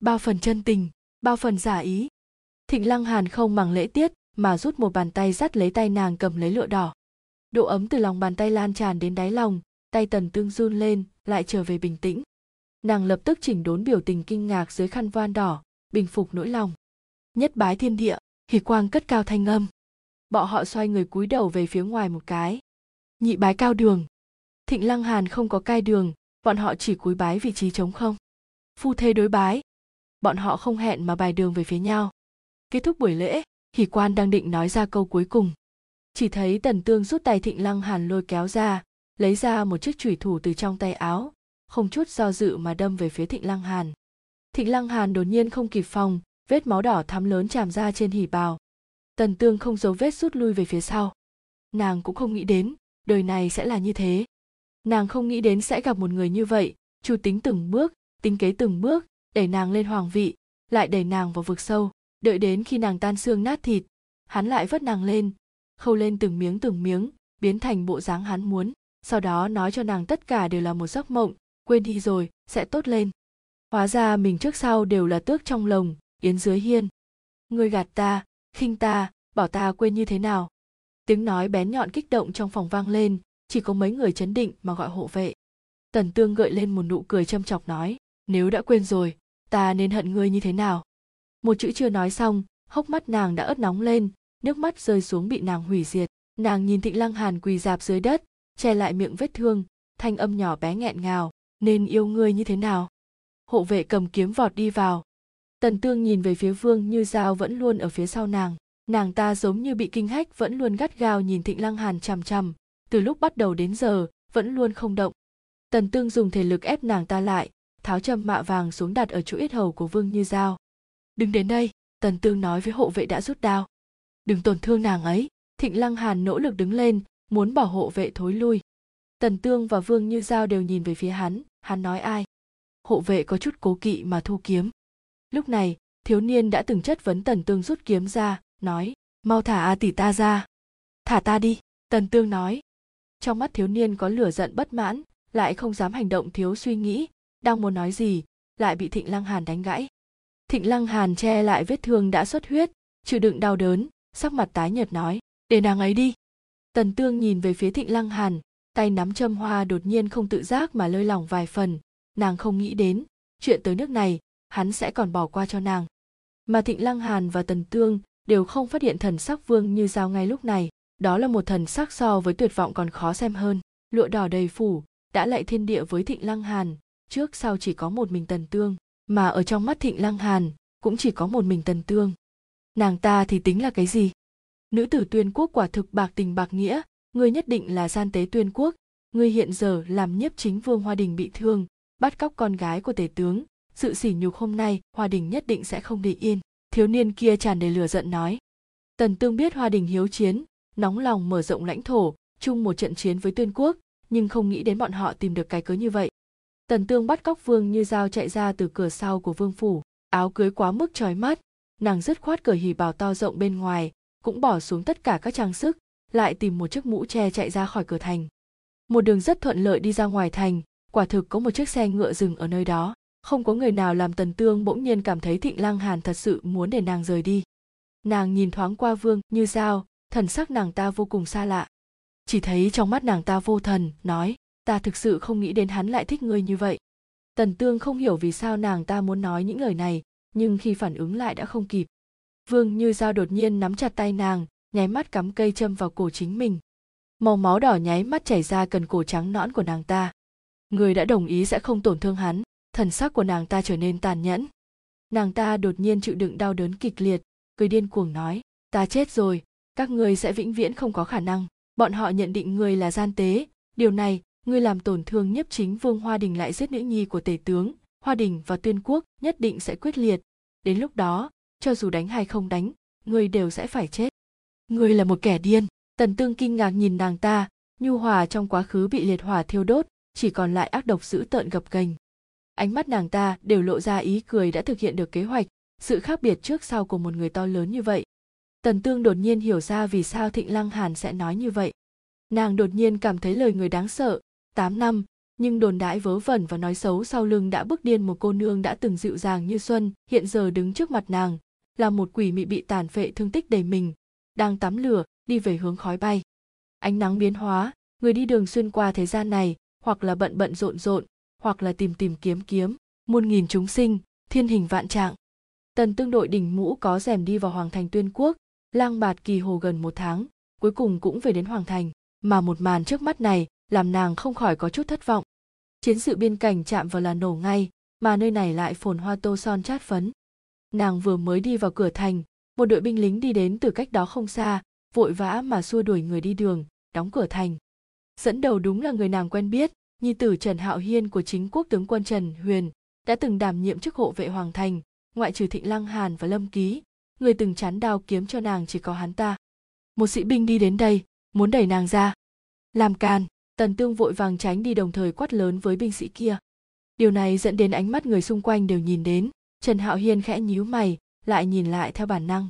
Bao phần chân tình, bao phần giả ý. Thịnh lăng hàn không màng lễ tiết mà rút một bàn tay dắt lấy tay nàng cầm lấy lụa đỏ. Độ ấm từ lòng bàn tay lan tràn đến đáy lòng, tay tần tương run lên, lại trở về bình tĩnh nàng lập tức chỉnh đốn biểu tình kinh ngạc dưới khăn voan đỏ, bình phục nỗi lòng. Nhất bái thiên địa, hỉ quang cất cao thanh âm. Bọ họ xoay người cúi đầu về phía ngoài một cái. Nhị bái cao đường. Thịnh lăng hàn không có cai đường, bọn họ chỉ cúi bái vị trí trống không. Phu thê đối bái. Bọn họ không hẹn mà bài đường về phía nhau. Kết thúc buổi lễ, hỉ quan đang định nói ra câu cuối cùng. Chỉ thấy tần tương rút tay thịnh lăng hàn lôi kéo ra, lấy ra một chiếc chủy thủ từ trong tay áo không chút do dự mà đâm về phía thịnh lăng hàn. Thịnh lăng hàn đột nhiên không kịp phòng, vết máu đỏ thắm lớn tràn ra trên hỉ bào. Tần tương không giấu vết rút lui về phía sau. Nàng cũng không nghĩ đến, đời này sẽ là như thế. Nàng không nghĩ đến sẽ gặp một người như vậy, Chu tính từng bước, tính kế từng bước, đẩy nàng lên hoàng vị, lại đẩy nàng vào vực sâu, đợi đến khi nàng tan xương nát thịt, hắn lại vất nàng lên, khâu lên từng miếng từng miếng, biến thành bộ dáng hắn muốn, sau đó nói cho nàng tất cả đều là một giấc mộng quên đi rồi, sẽ tốt lên. Hóa ra mình trước sau đều là tước trong lồng, yến dưới hiên. Ngươi gạt ta, khinh ta, bảo ta quên như thế nào? Tiếng nói bén nhọn kích động trong phòng vang lên, chỉ có mấy người chấn định mà gọi hộ vệ. Tần tương gợi lên một nụ cười châm chọc nói, nếu đã quên rồi, ta nên hận ngươi như thế nào? Một chữ chưa nói xong, hốc mắt nàng đã ớt nóng lên, nước mắt rơi xuống bị nàng hủy diệt. Nàng nhìn thịnh lăng hàn quỳ dạp dưới đất, che lại miệng vết thương, thanh âm nhỏ bé nghẹn ngào nên yêu ngươi như thế nào? Hộ vệ cầm kiếm vọt đi vào. Tần tương nhìn về phía vương như dao vẫn luôn ở phía sau nàng. Nàng ta giống như bị kinh hách, vẫn luôn gắt gao nhìn thịnh lăng hàn chằm chằm. Từ lúc bắt đầu đến giờ, vẫn luôn không động. Tần tương dùng thể lực ép nàng ta lại, tháo châm mạ vàng xuống đặt ở chỗ yết hầu của vương như dao đừng đến đây, tần tương nói với hộ vệ đã rút đao. Đừng tổn thương nàng ấy. Thịnh lăng hàn nỗ lực đứng lên, muốn bảo hộ vệ thối lui tần tương và vương như giao đều nhìn về phía hắn hắn nói ai? Hộ vệ có chút cố kỵ mà thu kiếm. Lúc này, thiếu niên đã từng chất vấn tần tương rút kiếm ra, nói, mau thả a tỷ ta ra. Thả ta đi, tần tương nói. Trong mắt thiếu niên có lửa giận bất mãn, lại không dám hành động thiếu suy nghĩ, đang muốn nói gì, lại bị thịnh lăng hàn đánh gãy. Thịnh lăng hàn che lại vết thương đã xuất huyết, chịu đựng đau đớn, sắc mặt tái nhợt nói, để nàng ấy đi. Tần tương nhìn về phía thịnh lăng hàn tay nắm châm hoa đột nhiên không tự giác mà lơi lỏng vài phần. Nàng không nghĩ đến, chuyện tới nước này, hắn sẽ còn bỏ qua cho nàng. Mà thịnh lăng hàn và tần tương đều không phát hiện thần sắc vương như giao ngay lúc này. Đó là một thần sắc so với tuyệt vọng còn khó xem hơn. Lụa đỏ đầy phủ, đã lại thiên địa với thịnh lăng hàn. Trước sau chỉ có một mình tần tương, mà ở trong mắt thịnh lăng hàn cũng chỉ có một mình tần tương. Nàng ta thì tính là cái gì? Nữ tử tuyên quốc quả thực bạc tình bạc nghĩa ngươi nhất định là gian tế tuyên quốc. Ngươi hiện giờ làm nhiếp chính vương hoa đình bị thương, bắt cóc con gái của tể tướng. Sự sỉ nhục hôm nay, hoa đình nhất định sẽ không để yên. Thiếu niên kia tràn đầy lửa giận nói. Tần tương biết hoa đình hiếu chiến, nóng lòng mở rộng lãnh thổ, chung một trận chiến với tuyên quốc, nhưng không nghĩ đến bọn họ tìm được cái cớ như vậy. Tần tương bắt cóc vương như dao chạy ra từ cửa sau của vương phủ, áo cưới quá mức trói mắt, nàng dứt khoát cởi hỉ bào to rộng bên ngoài, cũng bỏ xuống tất cả các trang sức lại tìm một chiếc mũ che chạy ra khỏi cửa thành. Một đường rất thuận lợi đi ra ngoài thành, quả thực có một chiếc xe ngựa dừng ở nơi đó, không có người nào làm tần tương bỗng nhiên cảm thấy thịnh lang hàn thật sự muốn để nàng rời đi. Nàng nhìn thoáng qua vương, như dao, thần sắc nàng ta vô cùng xa lạ. Chỉ thấy trong mắt nàng ta vô thần, nói, ta thực sự không nghĩ đến hắn lại thích ngươi như vậy. Tần tương không hiểu vì sao nàng ta muốn nói những lời này, nhưng khi phản ứng lại đã không kịp. Vương, như dao đột nhiên nắm chặt tay nàng nháy mắt cắm cây châm vào cổ chính mình. Màu máu đỏ nháy mắt chảy ra cần cổ trắng nõn của nàng ta. Người đã đồng ý sẽ không tổn thương hắn, thần sắc của nàng ta trở nên tàn nhẫn. Nàng ta đột nhiên chịu đựng đau đớn kịch liệt, cười điên cuồng nói, ta chết rồi, các ngươi sẽ vĩnh viễn không có khả năng, bọn họ nhận định ngươi là gian tế. Điều này, ngươi làm tổn thương nhiếp chính vương hoa đình lại giết nữ nhi của tể tướng, hoa đình và tuyên quốc nhất định sẽ quyết liệt. Đến lúc đó, cho dù đánh hay không đánh, ngươi đều sẽ phải chết ngươi là một kẻ điên. Tần tương kinh ngạc nhìn nàng ta. Nhu hòa trong quá khứ bị liệt hỏa thiêu đốt, chỉ còn lại ác độc dữ tợn gập ghềnh. Ánh mắt nàng ta đều lộ ra ý cười đã thực hiện được kế hoạch. Sự khác biệt trước sau của một người to lớn như vậy. Tần tương đột nhiên hiểu ra vì sao thịnh lăng hàn sẽ nói như vậy. Nàng đột nhiên cảm thấy lời người đáng sợ. Tám năm, nhưng đồn đãi vớ vẩn và nói xấu sau lưng đã bức điên một cô nương đã từng dịu dàng như xuân, hiện giờ đứng trước mặt nàng, là một quỷ mị bị tàn phệ thương tích đầy mình đang tắm lửa, đi về hướng khói bay. Ánh nắng biến hóa, người đi đường xuyên qua thế gian này, hoặc là bận bận rộn rộn, hoặc là tìm tìm kiếm kiếm, muôn nghìn chúng sinh, thiên hình vạn trạng. Tần tương đội đỉnh mũ có rèm đi vào hoàng thành tuyên quốc, lang bạt kỳ hồ gần một tháng, cuối cùng cũng về đến hoàng thành, mà một màn trước mắt này làm nàng không khỏi có chút thất vọng. Chiến sự biên cảnh chạm vào là nổ ngay, mà nơi này lại phồn hoa tô son chát phấn. Nàng vừa mới đi vào cửa thành một đội binh lính đi đến từ cách đó không xa, vội vã mà xua đuổi người đi đường, đóng cửa thành. Dẫn đầu đúng là người nàng quen biết, nhi tử trần hạo hiên của chính quốc tướng quân trần huyền, đã từng đảm nhiệm chức hộ vệ hoàng thành, ngoại trừ thịnh lăng hàn và lâm ký, người từng chán đao kiếm cho nàng chỉ có hắn ta. Một sĩ binh đi đến đây, muốn đẩy nàng ra. Làm càn, tần tương vội vàng tránh đi đồng thời quát lớn với binh sĩ kia. Điều này dẫn đến ánh mắt người xung quanh đều nhìn đến, trần hạo hiên khẽ nhíu mày lại nhìn lại theo bản năng.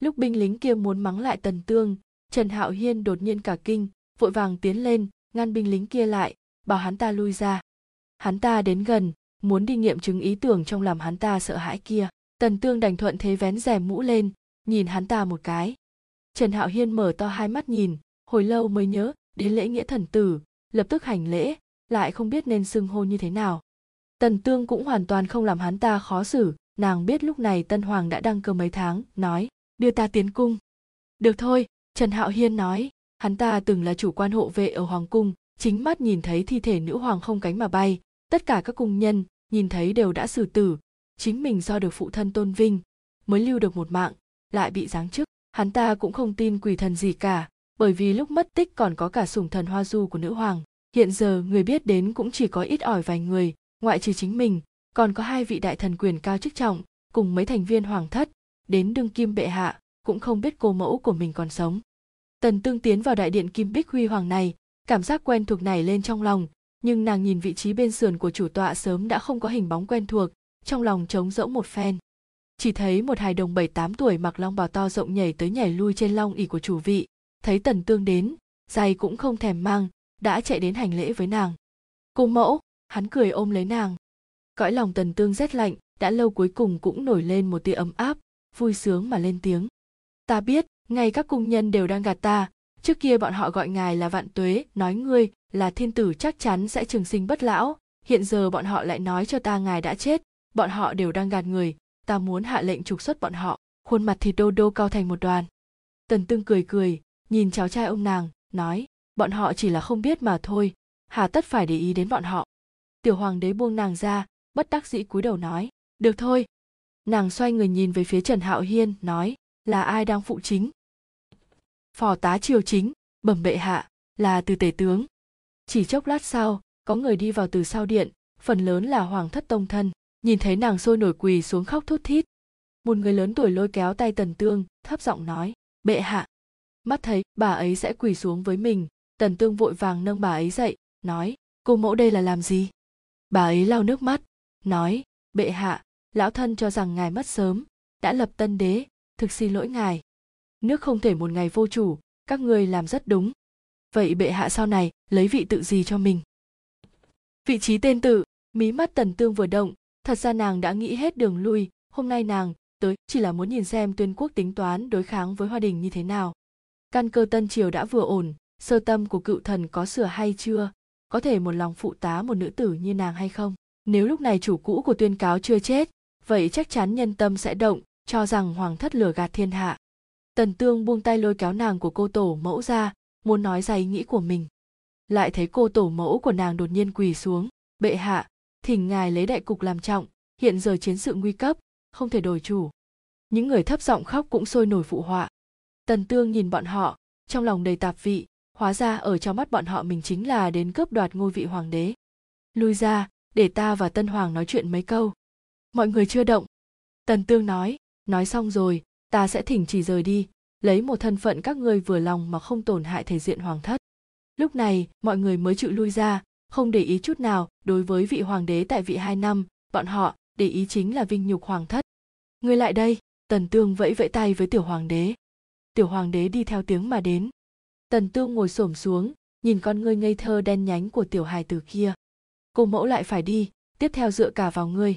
Lúc binh lính kia muốn mắng lại tần tương, trần hạo hiên đột nhiên cả kinh, vội vàng tiến lên, ngăn binh lính kia lại, bảo hắn ta lui ra. Hắn ta đến gần, muốn đi nghiệm chứng ý tưởng trong làm hắn ta sợ hãi kia. Tần tương đành thuận thế vén rèm mũ lên, nhìn hắn ta một cái. Trần hạo hiên mở to hai mắt nhìn, hồi lâu mới nhớ, đến lễ nghĩa thần tử, lập tức hành lễ, lại không biết nên xưng hô như thế nào. Tần tương cũng hoàn toàn không làm hắn ta khó xử nàng biết lúc này tân hoàng đã đăng cơ mấy tháng, nói, đưa ta tiến cung. Được thôi, trần hạo hiên nói, hắn ta từng là chủ quan hộ vệ ở hoàng cung, chính mắt nhìn thấy thi thể nữ hoàng không cánh mà bay, tất cả các cung nhân, nhìn thấy đều đã xử tử, chính mình do được phụ thân tôn vinh, mới lưu được một mạng, lại bị giáng chức, hắn ta cũng không tin quỷ thần gì cả, bởi vì lúc mất tích còn có cả sủng thần hoa du của nữ hoàng, hiện giờ người biết đến cũng chỉ có ít ỏi vài người, ngoại trừ chính mình còn có hai vị đại thần quyền cao chức trọng cùng mấy thành viên hoàng thất, đến đương kim bệ hạ, cũng không biết cô mẫu của mình còn sống. Tần tương tiến vào đại điện kim bích huy hoàng này, cảm giác quen thuộc này lên trong lòng, nhưng nàng nhìn vị trí bên sườn của chủ tọa sớm đã không có hình bóng quen thuộc, trong lòng trống rỗng một phen. Chỉ thấy một hài đồng bảy tám tuổi mặc long bào to rộng nhảy tới nhảy lui trên long ỉ của chủ vị, thấy tần tương đến, giày cũng không thèm mang, đã chạy đến hành lễ với nàng. Cô mẫu, hắn cười ôm lấy nàng cõi lòng tần tương rét lạnh, đã lâu cuối cùng cũng nổi lên một tia ấm áp, vui sướng mà lên tiếng. Ta biết, ngay các cung nhân đều đang gạt ta. Trước kia bọn họ gọi ngài là vạn tuế, nói ngươi là thiên tử chắc chắn sẽ trường sinh bất lão. Hiện giờ bọn họ lại nói cho ta ngài đã chết. Bọn họ đều đang gạt người. Ta muốn hạ lệnh trục xuất bọn họ. Khuôn mặt thì đô đô cao thành một đoàn. Tần tương cười cười, nhìn cháu trai ông nàng, nói, bọn họ chỉ là không biết mà thôi. Hà tất phải để ý đến bọn họ. Tiểu hoàng đế buông nàng ra bất đắc dĩ cúi đầu nói, được thôi. Nàng xoay người nhìn về phía trần hạo hiên, nói, là ai đang phụ chính? Phò tá triều chính, bẩm bệ hạ, là từ tể tướng. Chỉ chốc lát sau, có người đi vào từ sau điện, phần lớn là hoàng thất tông thân, nhìn thấy nàng sôi nổi quỳ xuống khóc thút thít. Một người lớn tuổi lôi kéo tay tần tương, thấp giọng nói, bệ hạ. Mắt thấy, bà ấy sẽ quỳ xuống với mình, tần tương vội vàng nâng bà ấy dậy, nói, cô mẫu đây là làm gì? Bà ấy lau nước mắt nói, bệ hạ, lão thân cho rằng ngài mất sớm, đã lập tân đế, thực xin lỗi ngài. Nước không thể một ngày vô chủ, các ngươi làm rất đúng. Vậy bệ hạ sau này, lấy vị tự gì cho mình? Vị trí tên tự, mí mắt tần tương vừa động, thật ra nàng đã nghĩ hết đường lui, hôm nay nàng tới, chỉ là muốn nhìn xem tuyên quốc tính toán đối kháng với hoa đình như thế nào. Căn cơ tân triều đã vừa ổn, sơ tâm của cựu thần có sửa hay chưa? Có thể một lòng phụ tá một nữ tử như nàng hay không? Nếu lúc này chủ cũ của tuyên cáo chưa chết, vậy chắc chắn nhân tâm sẽ động, cho rằng hoàng thất lừa gạt thiên hạ. Tần tương buông tay lôi kéo nàng của cô tổ mẫu ra, muốn nói ra ý nghĩ của mình. Lại thấy cô tổ mẫu của nàng đột nhiên quỳ xuống, bệ hạ, thỉnh ngài lấy đại cục làm trọng, hiện giờ chiến sự nguy cấp, không thể đổi chủ. Những người thấp giọng khóc cũng sôi nổi phụ họa. Tần tương nhìn bọn họ, trong lòng đầy tạp vị, hóa ra ở trong mắt bọn họ mình chính là đến cướp đoạt ngôi vị hoàng đế. Lui ra để ta và tân hoàng nói chuyện mấy câu. Mọi người chưa động. Tần tương nói nói xong rồi, ta sẽ thỉnh chỉ rời đi, lấy một thân phận các ngươi vừa lòng mà không tổn hại thể diện hoàng thất. Lúc này, mọi người mới chịu lui ra, không để ý chút nào đối với vị hoàng đế tại vị hai năm, bọn họ để ý chính là vinh nhục hoàng thất. Ngươi lại đây, tần tương vẫy vẫy tay với tiểu hoàng đế. Tiểu hoàng đế đi theo tiếng mà đến. Tần tương ngồi xổm xuống, nhìn con ngươi ngây thơ đen nhánh của tiểu hài tử kia cô mẫu lại phải đi, tiếp theo dựa cả vào ngươi.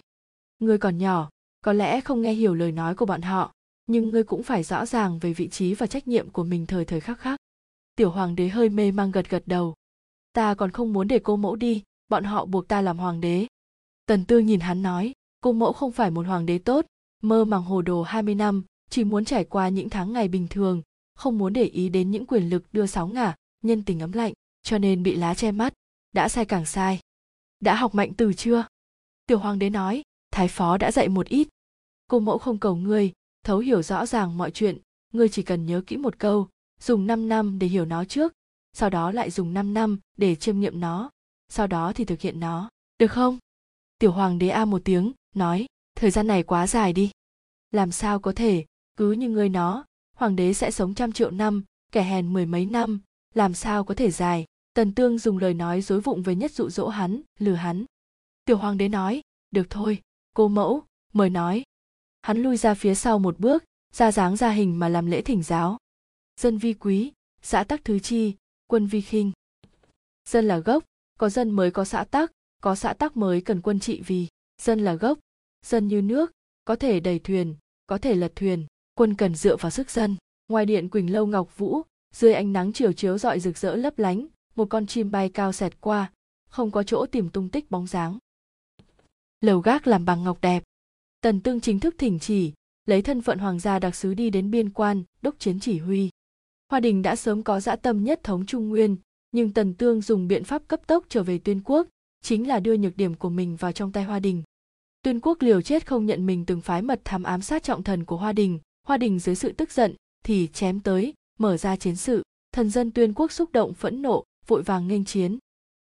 Ngươi còn nhỏ, có lẽ không nghe hiểu lời nói của bọn họ, nhưng ngươi cũng phải rõ ràng về vị trí và trách nhiệm của mình thời thời khắc khắc. Tiểu hoàng đế hơi mê mang gật gật đầu. Ta còn không muốn để cô mẫu đi, bọn họ buộc ta làm hoàng đế. Tần tương nhìn hắn nói, cô mẫu không phải một hoàng đế tốt, mơ màng hồ đồ 20 năm, chỉ muốn trải qua những tháng ngày bình thường, không muốn để ý đến những quyền lực đưa sóng ngả, nhân tình ấm lạnh, cho nên bị lá che mắt, đã sai càng sai đã học mạnh từ chưa? Tiểu hoàng đế nói, thái phó đã dạy một ít. Cô mẫu không cầu ngươi, thấu hiểu rõ ràng mọi chuyện. Ngươi chỉ cần nhớ kỹ một câu, dùng 5 năm để hiểu nó trước. Sau đó lại dùng 5 năm để chiêm nghiệm nó. Sau đó thì thực hiện nó. Được không? Tiểu hoàng đế a một tiếng, nói, thời gian này quá dài đi. Làm sao có thể? Cứ như ngươi nó, hoàng đế sẽ sống trăm triệu năm, kẻ hèn mười mấy năm. Làm sao có thể dài? Tần tương dùng lời nói dối vụng với nhất dụ dỗ hắn, lừa hắn. Tiểu hoàng đế nói, được thôi, cô mẫu, mời nói. Hắn lui ra phía sau một bước, ra dáng ra hình mà làm lễ thỉnh giáo. Dân vi quý, xã tắc thứ chi, quân vi khinh. Dân là gốc, có dân mới có xã tắc, có xã tắc mới cần quân trị vì. Dân là gốc, dân như nước, có thể đầy thuyền, có thể lật thuyền, quân cần dựa vào sức dân. Ngoài điện quỳnh lâu ngọc vũ, dưới ánh nắng chiều chiếu rọi rực rỡ lấp lánh một con chim bay cao xẹt qua, không có chỗ tìm tung tích bóng dáng. Lầu gác làm bằng ngọc đẹp. Tần tương chính thức thỉnh chỉ, lấy thân phận hoàng gia đặc sứ đi đến biên quan, đốc chiến chỉ huy. Hoa đình đã sớm có dã tâm nhất thống trung nguyên, nhưng tần tương dùng biện pháp cấp tốc trở về tuyên quốc, chính là đưa nhược điểm của mình vào trong tay hoa đình. Tuyên quốc liều chết không nhận mình từng phái mật thám ám sát trọng thần của hoa đình. Hoa đình dưới sự tức giận thì chém tới, mở ra chiến sự. Thần dân tuyên quốc xúc động, phẫn nộ vội vàng nghênh chiến.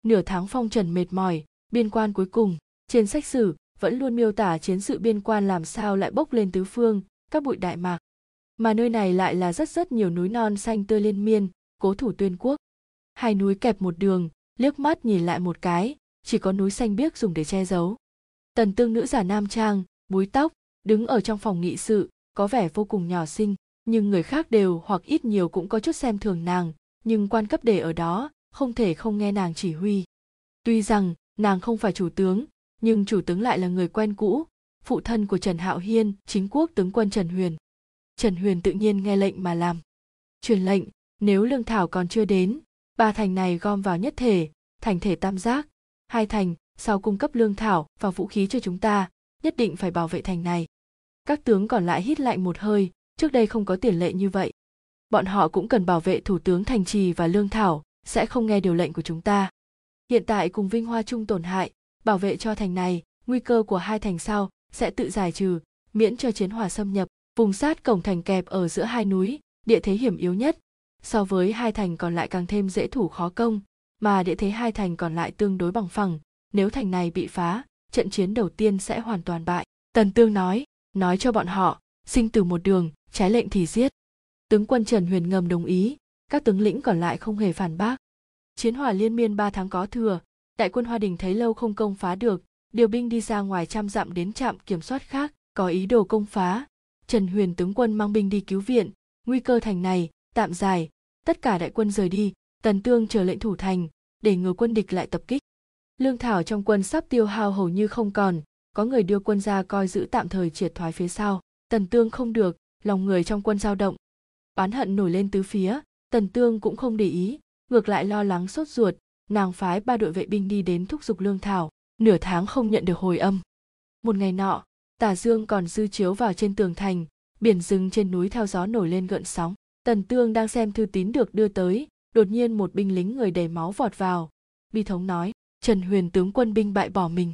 Nửa tháng phong trần mệt mỏi, biên quan cuối cùng, trên sách sử, vẫn luôn miêu tả chiến sự biên quan làm sao lại bốc lên tứ phương, các bụi đại mạc. Mà nơi này lại là rất rất nhiều núi non xanh tươi liên miên, cố thủ tuyên quốc. Hai núi kẹp một đường, liếc mắt nhìn lại một cái, chỉ có núi xanh biếc dùng để che giấu. Tần tương nữ giả nam trang, búi tóc, đứng ở trong phòng nghị sự, có vẻ vô cùng nhỏ xinh, nhưng người khác đều hoặc ít nhiều cũng có chút xem thường nàng, nhưng quan cấp đề ở đó không thể không nghe nàng chỉ huy. Tuy rằng, nàng không phải chủ tướng, nhưng chủ tướng lại là người quen cũ, phụ thân của trần hạo hiên chính quốc tướng quân trần huyền. Trần huyền tự nhiên nghe lệnh mà làm. Truyền lệnh, nếu lương thảo còn chưa đến, ba thành này gom vào nhất thể, thành thể tam giác. Hai thành, sau cung cấp lương thảo và vũ khí cho chúng ta, nhất định phải bảo vệ thành này. Các tướng còn lại hít lạnh một hơi, trước đây không có tiền lệ như vậy. Bọn họ cũng cần bảo vệ thủ tướng thành trì và lương thảo sẽ không nghe điều lệnh của chúng ta. Hiện tại cùng vinh hoa chung tổn hại, bảo vệ cho thành này, nguy cơ của hai thành sau sẽ tự giải trừ, miễn cho chiến hỏa xâm nhập. Vùng sát cổng thành kẹp ở giữa hai núi, địa thế hiểm yếu nhất. So với hai thành còn lại càng thêm dễ thủ khó công, mà địa thế hai thành còn lại tương đối bằng phẳng. Nếu thành này bị phá, trận chiến đầu tiên sẽ hoàn toàn bại. Tần tương nói nói cho bọn họ, sinh từ một đường, trái lệnh thì giết. Tướng quân trần huyền ngầm đồng ý các tướng lĩnh còn lại không hề phản bác. Chiến hỏa liên miên ba tháng có thừa, đại quân hoa đình thấy lâu không công phá được, điều binh đi ra ngoài trăm dặm đến trạm kiểm soát khác, có ý đồ công phá. Trần huyền tướng quân mang binh đi cứu viện, nguy cơ thành này, tạm giải tất cả đại quân rời đi, tần tương chờ lệnh thủ thành, để ngừa quân địch lại tập kích. Lương thảo trong quân sắp tiêu hao hầu như không còn, có người đưa quân ra coi giữ tạm thời triệt thoái phía sau. Tần tương không được, lòng người trong quân dao động. Oán hận nổi lên tứ phía tần tương cũng không để ý, ngược lại lo lắng sốt ruột, nàng phái ba đội vệ binh đi đến thúc giục lương thảo, nửa tháng không nhận được hồi âm. Một ngày nọ, tà dương còn dư chiếu vào trên tường thành, biển rừng trên núi theo gió nổi lên gợn sóng. Tần tương đang xem thư tín được đưa tới, đột nhiên một binh lính người đầy máu vọt vào. Bi thống nói, trần huyền tướng quân binh bại bỏ mình.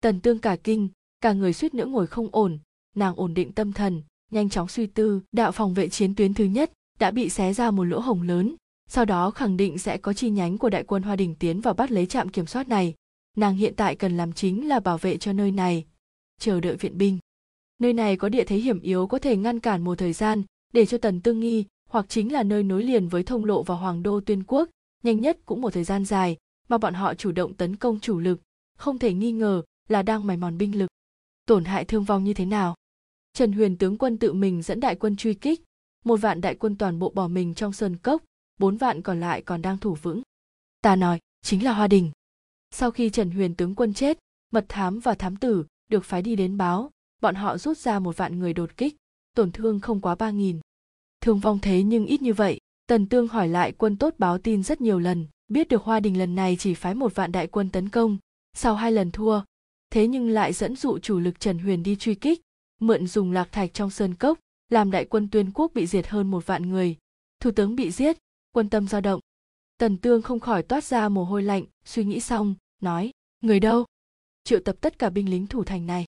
Tần tương cả kinh, cả người suýt nữa ngồi không ổn, nàng ổn định tâm thần, nhanh chóng suy tư, đạo phòng vệ chiến tuyến thứ nhất đã bị xé ra một lỗ hổng lớn. Sau đó khẳng định sẽ có chi nhánh của đại quân hoa đình tiến vào bắt lấy trạm kiểm soát này. Nàng hiện tại cần làm chính là bảo vệ cho nơi này. Chờ đợi viện binh. Nơi này có địa thế hiểm yếu có thể ngăn cản một thời gian, để cho tần tương nghi, hoặc chính là nơi nối liền với thông lộ vào hoàng đô tuyên quốc, nhanh nhất cũng một thời gian dài, mà bọn họ chủ động tấn công chủ lực, không thể nghi ngờ là đang mài mòn binh lực. Tổn hại thương vong như thế nào? Trần huyền tướng quân tự mình dẫn đại quân truy kích một vạn đại quân toàn bộ bỏ mình trong sơn cốc, bốn vạn còn lại còn đang thủ vững. Ta nói, chính là hoa đình. Sau khi trần huyền tướng quân chết, mật thám và thám tử được phái đi đến báo. Bọn họ rút ra một vạn người đột kích, tổn thương không quá ba nghìn. Thương vong thế nhưng ít như vậy. Tần tương hỏi lại quân tốt báo tin rất nhiều lần, biết được hoa đình lần này chỉ phái một vạn đại quân tấn công. Sau hai lần thua, thế nhưng lại dẫn dụ chủ lực trần huyền đi truy kích, mượn dùng lạc thạch trong sơn cốc làm đại quân tuyên quốc bị diệt hơn một vạn người. Thủ tướng bị giết, quân tâm dao động. Tần tương không khỏi toát ra mồ hôi lạnh, suy nghĩ xong, nói, người đâu? Triệu tập tất cả binh lính thủ thành này.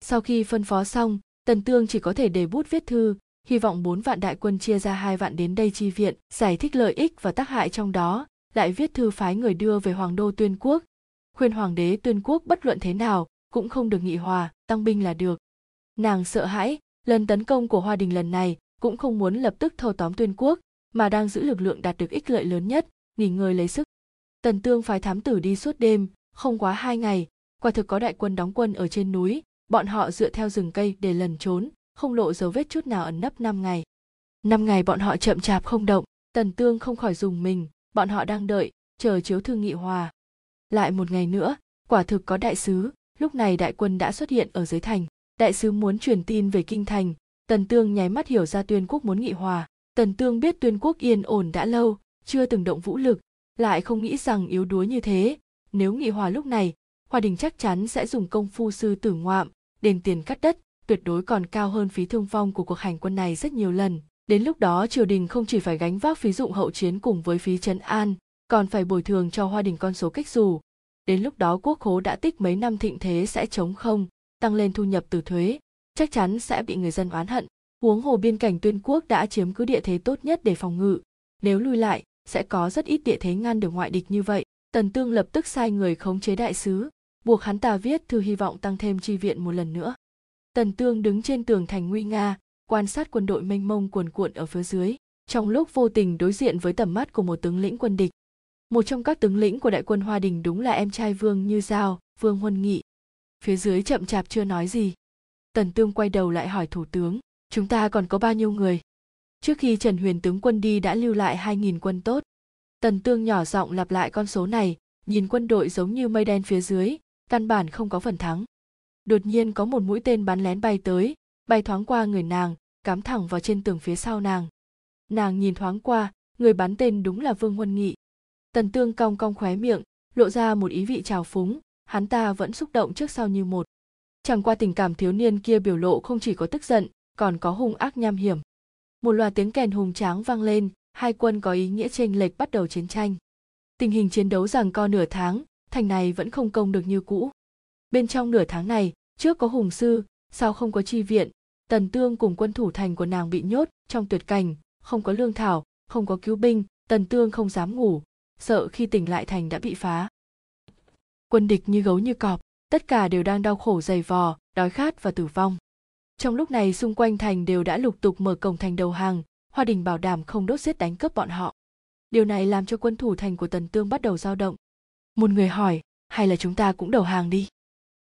Sau khi phân phó xong, tần tương chỉ có thể để bút viết thư, hy vọng bốn vạn đại quân chia ra hai vạn đến đây chi viện, giải thích lợi ích và tác hại trong đó, lại viết thư phái người đưa về hoàng đô tuyên quốc. Khuyên hoàng đế tuyên quốc bất luận thế nào cũng không được nghị hòa, tăng binh là được. Nàng sợ hãi lần tấn công của hoa đình lần này cũng không muốn lập tức thâu tóm tuyên quốc, mà đang giữ lực lượng đạt được ích lợi lớn nhất, nghỉ ngơi lấy sức. Tần tương phái thám tử đi suốt đêm, không quá hai ngày. Quả thực có đại quân đóng quân ở trên núi, bọn họ dựa theo rừng cây để lần trốn, không lộ dấu vết chút nào ẩn nấp năm ngày. Năm ngày bọn họ chậm chạp không động, tần tương không khỏi dùng mình, bọn họ đang đợi, chờ chiếu thư nghị hòa. Lại một ngày nữa, quả thực có đại sứ, lúc này đại quân đã xuất hiện ở dưới thành đại sứ muốn truyền tin về kinh thành. Tần tương nháy mắt hiểu ra tuyên quốc muốn nghị hòa. Tần tương biết tuyên quốc yên ổn đã lâu, chưa từng động vũ lực, lại không nghĩ rằng yếu đuối như thế. Nếu nghị hòa lúc này, hoa đình chắc chắn sẽ dùng công phu sư tử ngoạm, đền tiền cắt đất, tuyệt đối còn cao hơn phí thương vong của cuộc hành quân này rất nhiều lần. Đến lúc đó triều đình không chỉ phải gánh vác phí dụng hậu chiến cùng với phí trấn an, còn phải bồi thường cho hoa đình con số cách dù. Đến lúc đó quốc khố đã tích mấy năm thịnh thế sẽ chống không tăng lên thu nhập từ thuế, chắc chắn sẽ bị người dân oán hận. Huống hồ biên cảnh tuyên quốc đã chiếm cứ địa thế tốt nhất để phòng ngự, nếu lui lại, sẽ có rất ít địa thế ngăn được ngoại địch như vậy. Tần tương lập tức sai người khống chế đại sứ, buộc hắn ta viết thư hy vọng tăng thêm chi viện một lần nữa. Tần tương đứng trên tường thành nguy nga, quan sát quân đội mênh mông cuồn cuộn ở phía dưới, trong lúc vô tình đối diện với tầm mắt của một tướng lĩnh quân địch. Một trong các tướng lĩnh của đại quân hoa đình đúng là em trai vương như giao, vương huân nghị phía dưới chậm chạp chưa nói gì. Tần tương quay đầu lại hỏi thủ tướng, chúng ta còn có bao nhiêu người? Trước khi trần huyền tướng quân đi đã lưu lại hai nghìn quân tốt. Tần tương nhỏ giọng lặp lại con số này, nhìn quân đội giống như mây đen phía dưới, căn bản không có phần thắng. Đột nhiên có một mũi tên bắn lén bay tới, bay thoáng qua người nàng, cắm thẳng vào trên tường phía sau nàng. Nàng nhìn thoáng qua, người bắn tên đúng là vương huân nghị. Tần tương cong cong khóe miệng, lộ ra một ý vị trào phúng hắn ta vẫn xúc động trước sau như một. Chẳng qua tình cảm thiếu niên kia biểu lộ không chỉ có tức giận, còn có hung ác nham hiểm. Một loạt tiếng kèn hùng tráng vang lên, hai quân có ý nghĩa chênh lệch bắt đầu chiến tranh. Tình hình chiến đấu rằng co nửa tháng, thành này vẫn không công được như cũ. Bên trong nửa tháng này, trước có hùng sư, sau không có chi viện, tần tương cùng quân thủ thành của nàng bị nhốt trong tuyệt cảnh, không có lương thảo, không có cứu binh, tần tương không dám ngủ, sợ khi tỉnh lại thành đã bị phá quân địch như gấu như cọp, tất cả đều đang đau khổ dày vò, đói khát và tử vong. Trong lúc này, xung quanh thành đều đã lục tục mở cổng thành đầu hàng, hoa đình bảo đảm không đốt giết đánh cướp bọn họ. Điều này làm cho quân thủ thành của tần tương bắt đầu dao động. Một người hỏi, hay là chúng ta cũng đầu hàng đi?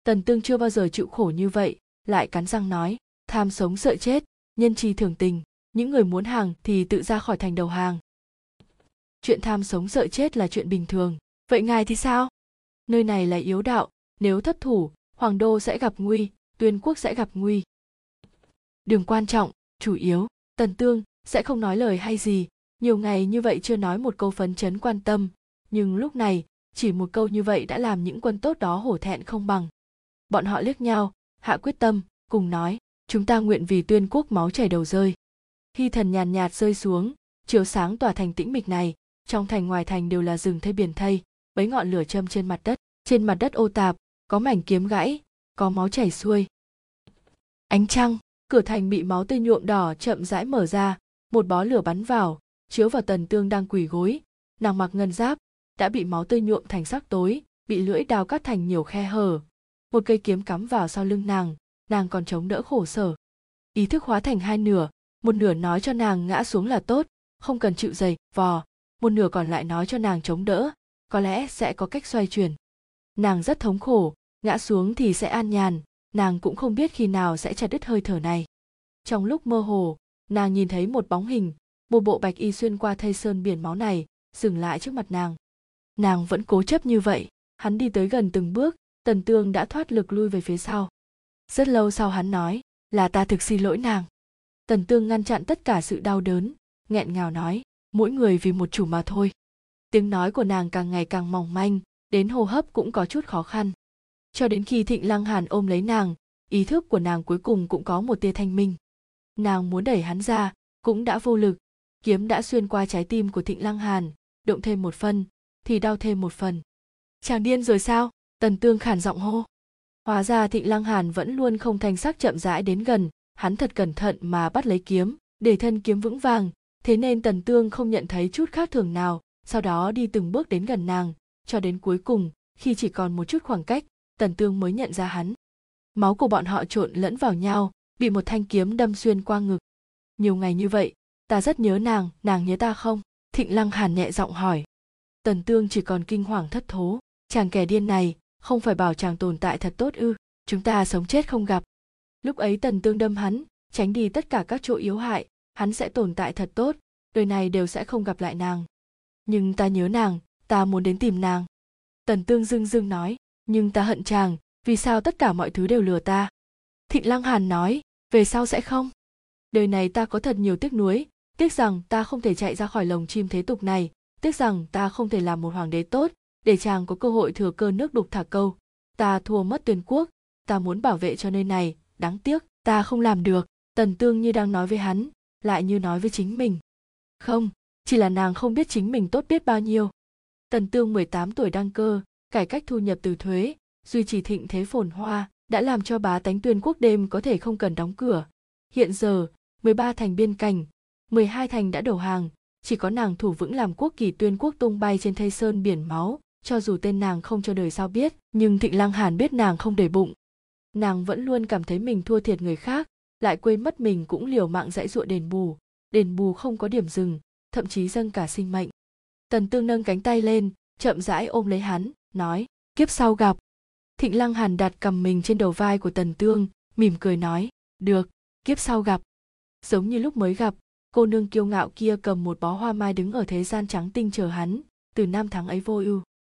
Tần tương chưa bao giờ chịu khổ như vậy, lại cắn răng nói, tham sống sợ chết, nhân chi thường tình, những người muốn hàng thì tự ra khỏi thành đầu hàng. Chuyện tham sống sợ chết là chuyện bình thường, vậy ngài thì sao? Nơi này là yếu đạo, nếu thất thủ, hoàng đô sẽ gặp nguy, tuyên quốc sẽ gặp nguy. Đường quan trọng, chủ yếu, tần tương, sẽ không nói lời hay gì, nhiều ngày như vậy chưa nói một câu phấn chấn quan tâm. Nhưng lúc này, chỉ một câu như vậy đã làm những quân tốt đó hổ thẹn không bằng. Bọn họ liếc nhau, hạ quyết tâm, cùng nói, chúng ta nguyện vì tuyên quốc máu chảy đầu rơi. Khi thần nhàn nhạt rơi xuống chiếu sáng tỏa thành tĩnh mịch này, trong thành ngoài thành đều là rừng thây biển thây mấy ngọn lửa châm trên mặt đất. Trên mặt đất ô tạp, có mảnh kiếm gãy, có máu chảy xuôi. Ánh trăng, cửa thành bị máu tươi nhuộm đỏ chậm rãi mở ra. Một bó lửa bắn vào, chiếu vào tần tương đang quỳ gối. Nàng mặc ngân giáp, đã bị máu tươi nhuộm thành sắc tối, bị lưỡi đao cắt thành nhiều khe hở. Một cây kiếm cắm vào sau lưng nàng nàng còn chống đỡ khổ sở. Ý thức hóa thành hai nửa, một nửa nói cho nàng ngã xuống là tốt, không cần chịu dày vò. Một nửa còn lại nói cho nàng chống đỡ có lẽ sẽ có cách xoay chuyển. Nàng rất thống khổ, ngã xuống thì sẽ an nhàn, nàng cũng không biết khi nào sẽ chặt đứt hơi thở này. Trong lúc mơ hồ, nàng nhìn thấy một bóng hình, một bộ bạch y xuyên qua thây sơn biển máu này, dừng lại trước mặt nàng. Nàng vẫn cố chấp như vậy, hắn đi tới gần từng bước, tần tương đã thoát lực lui về phía sau. Rất lâu sau hắn nói, là ta thực xin lỗi nàng. Tần tương ngăn chặn tất cả sự đau đớn, nghẹn ngào nói, mỗi người vì một chủ mà thôi tiếng nói của nàng càng ngày càng mỏng manh, đến hô hấp cũng có chút khó khăn. Cho đến khi thịnh lăng hàn ôm lấy nàng, ý thức của nàng cuối cùng cũng có một tia thanh minh. Nàng muốn đẩy hắn ra, cũng đã vô lực. Kiếm đã xuyên qua trái tim của thịnh lăng hàn, động thêm một phân thì đau thêm một phần. Chàng điên rồi sao? Tần tương khản giọng hô. Hóa ra thịnh lăng hàn vẫn luôn không thanh sắc chậm rãi đến gần, hắn thật cẩn thận mà bắt lấy kiếm, để thân kiếm vững vàng, thế nên tần tương không nhận thấy chút khác thường nào sau đó đi từng bước đến gần nàng, cho đến cuối cùng, khi chỉ còn một chút khoảng cách, tần tương mới nhận ra hắn. Máu của bọn họ trộn lẫn vào nhau, bị một thanh kiếm đâm xuyên qua ngực. Nhiều ngày như vậy, ta rất nhớ nàng nàng nhớ ta không? Thịnh lăng hàn nhẹ giọng hỏi. Tần tương chỉ còn kinh hoàng thất thố. Chàng kẻ điên này, không phải bảo chàng tồn tại thật tốt ư? Chúng ta sống chết không gặp. Lúc ấy tần tương đâm hắn, tránh đi tất cả các chỗ yếu hại, hắn sẽ tồn tại thật tốt. Đời này đều sẽ không gặp lại nàng nhưng ta nhớ nàng, ta muốn đến tìm nàng. Tần tương dưng dưng nói, nhưng ta hận chàng, vì sao tất cả mọi thứ đều lừa ta? Thịnh lăng hàn nói, về sau sẽ không? Đời này ta có thật nhiều tiếc nuối, tiếc rằng ta không thể chạy ra khỏi lồng chim thế tục này, tiếc rằng ta không thể làm một hoàng đế tốt, để chàng có cơ hội thừa cơ nước đục thả câu. Ta thua mất tuyên quốc, ta muốn bảo vệ cho nơi này, đáng tiếc, ta không làm được. Tần tương như đang nói với hắn, lại như nói với chính mình. Không chỉ là nàng không biết chính mình tốt biết bao nhiêu. Tần tương 18 tuổi đăng cơ, cải cách thu nhập từ thuế, duy trì thịnh thế phồn hoa, đã làm cho bá tánh tuyên quốc đêm có thể không cần đóng cửa. Hiện giờ 13 thành biên cảnh 12 thành đã đầu hàng, chỉ có nàng thủ vững làm quốc kỳ tuyên quốc tung bay trên thây sơn biển máu, cho dù tên nàng không cho đời sao biết, nhưng thịnh lăng hàn biết nàng không để bụng. Nàng vẫn luôn cảm thấy mình thua thiệt người khác, lại quên mất mình cũng liều mạng dãy dụa đền bù. Đền bù không có điểm dừng thậm chí dâng cả sinh mệnh. Tần tương nâng cánh tay lên, chậm rãi ôm lấy hắn, nói, kiếp sau gặp. Thịnh lăng hàn đặt cầm mình trên đầu vai của tần tương, mỉm cười nói, được, kiếp sau gặp. Giống như lúc mới gặp, cô nương kiêu ngạo kia cầm một bó hoa mai đứng ở thế gian trắng tinh chờ hắn, từ năm tháng ấy vô ưu.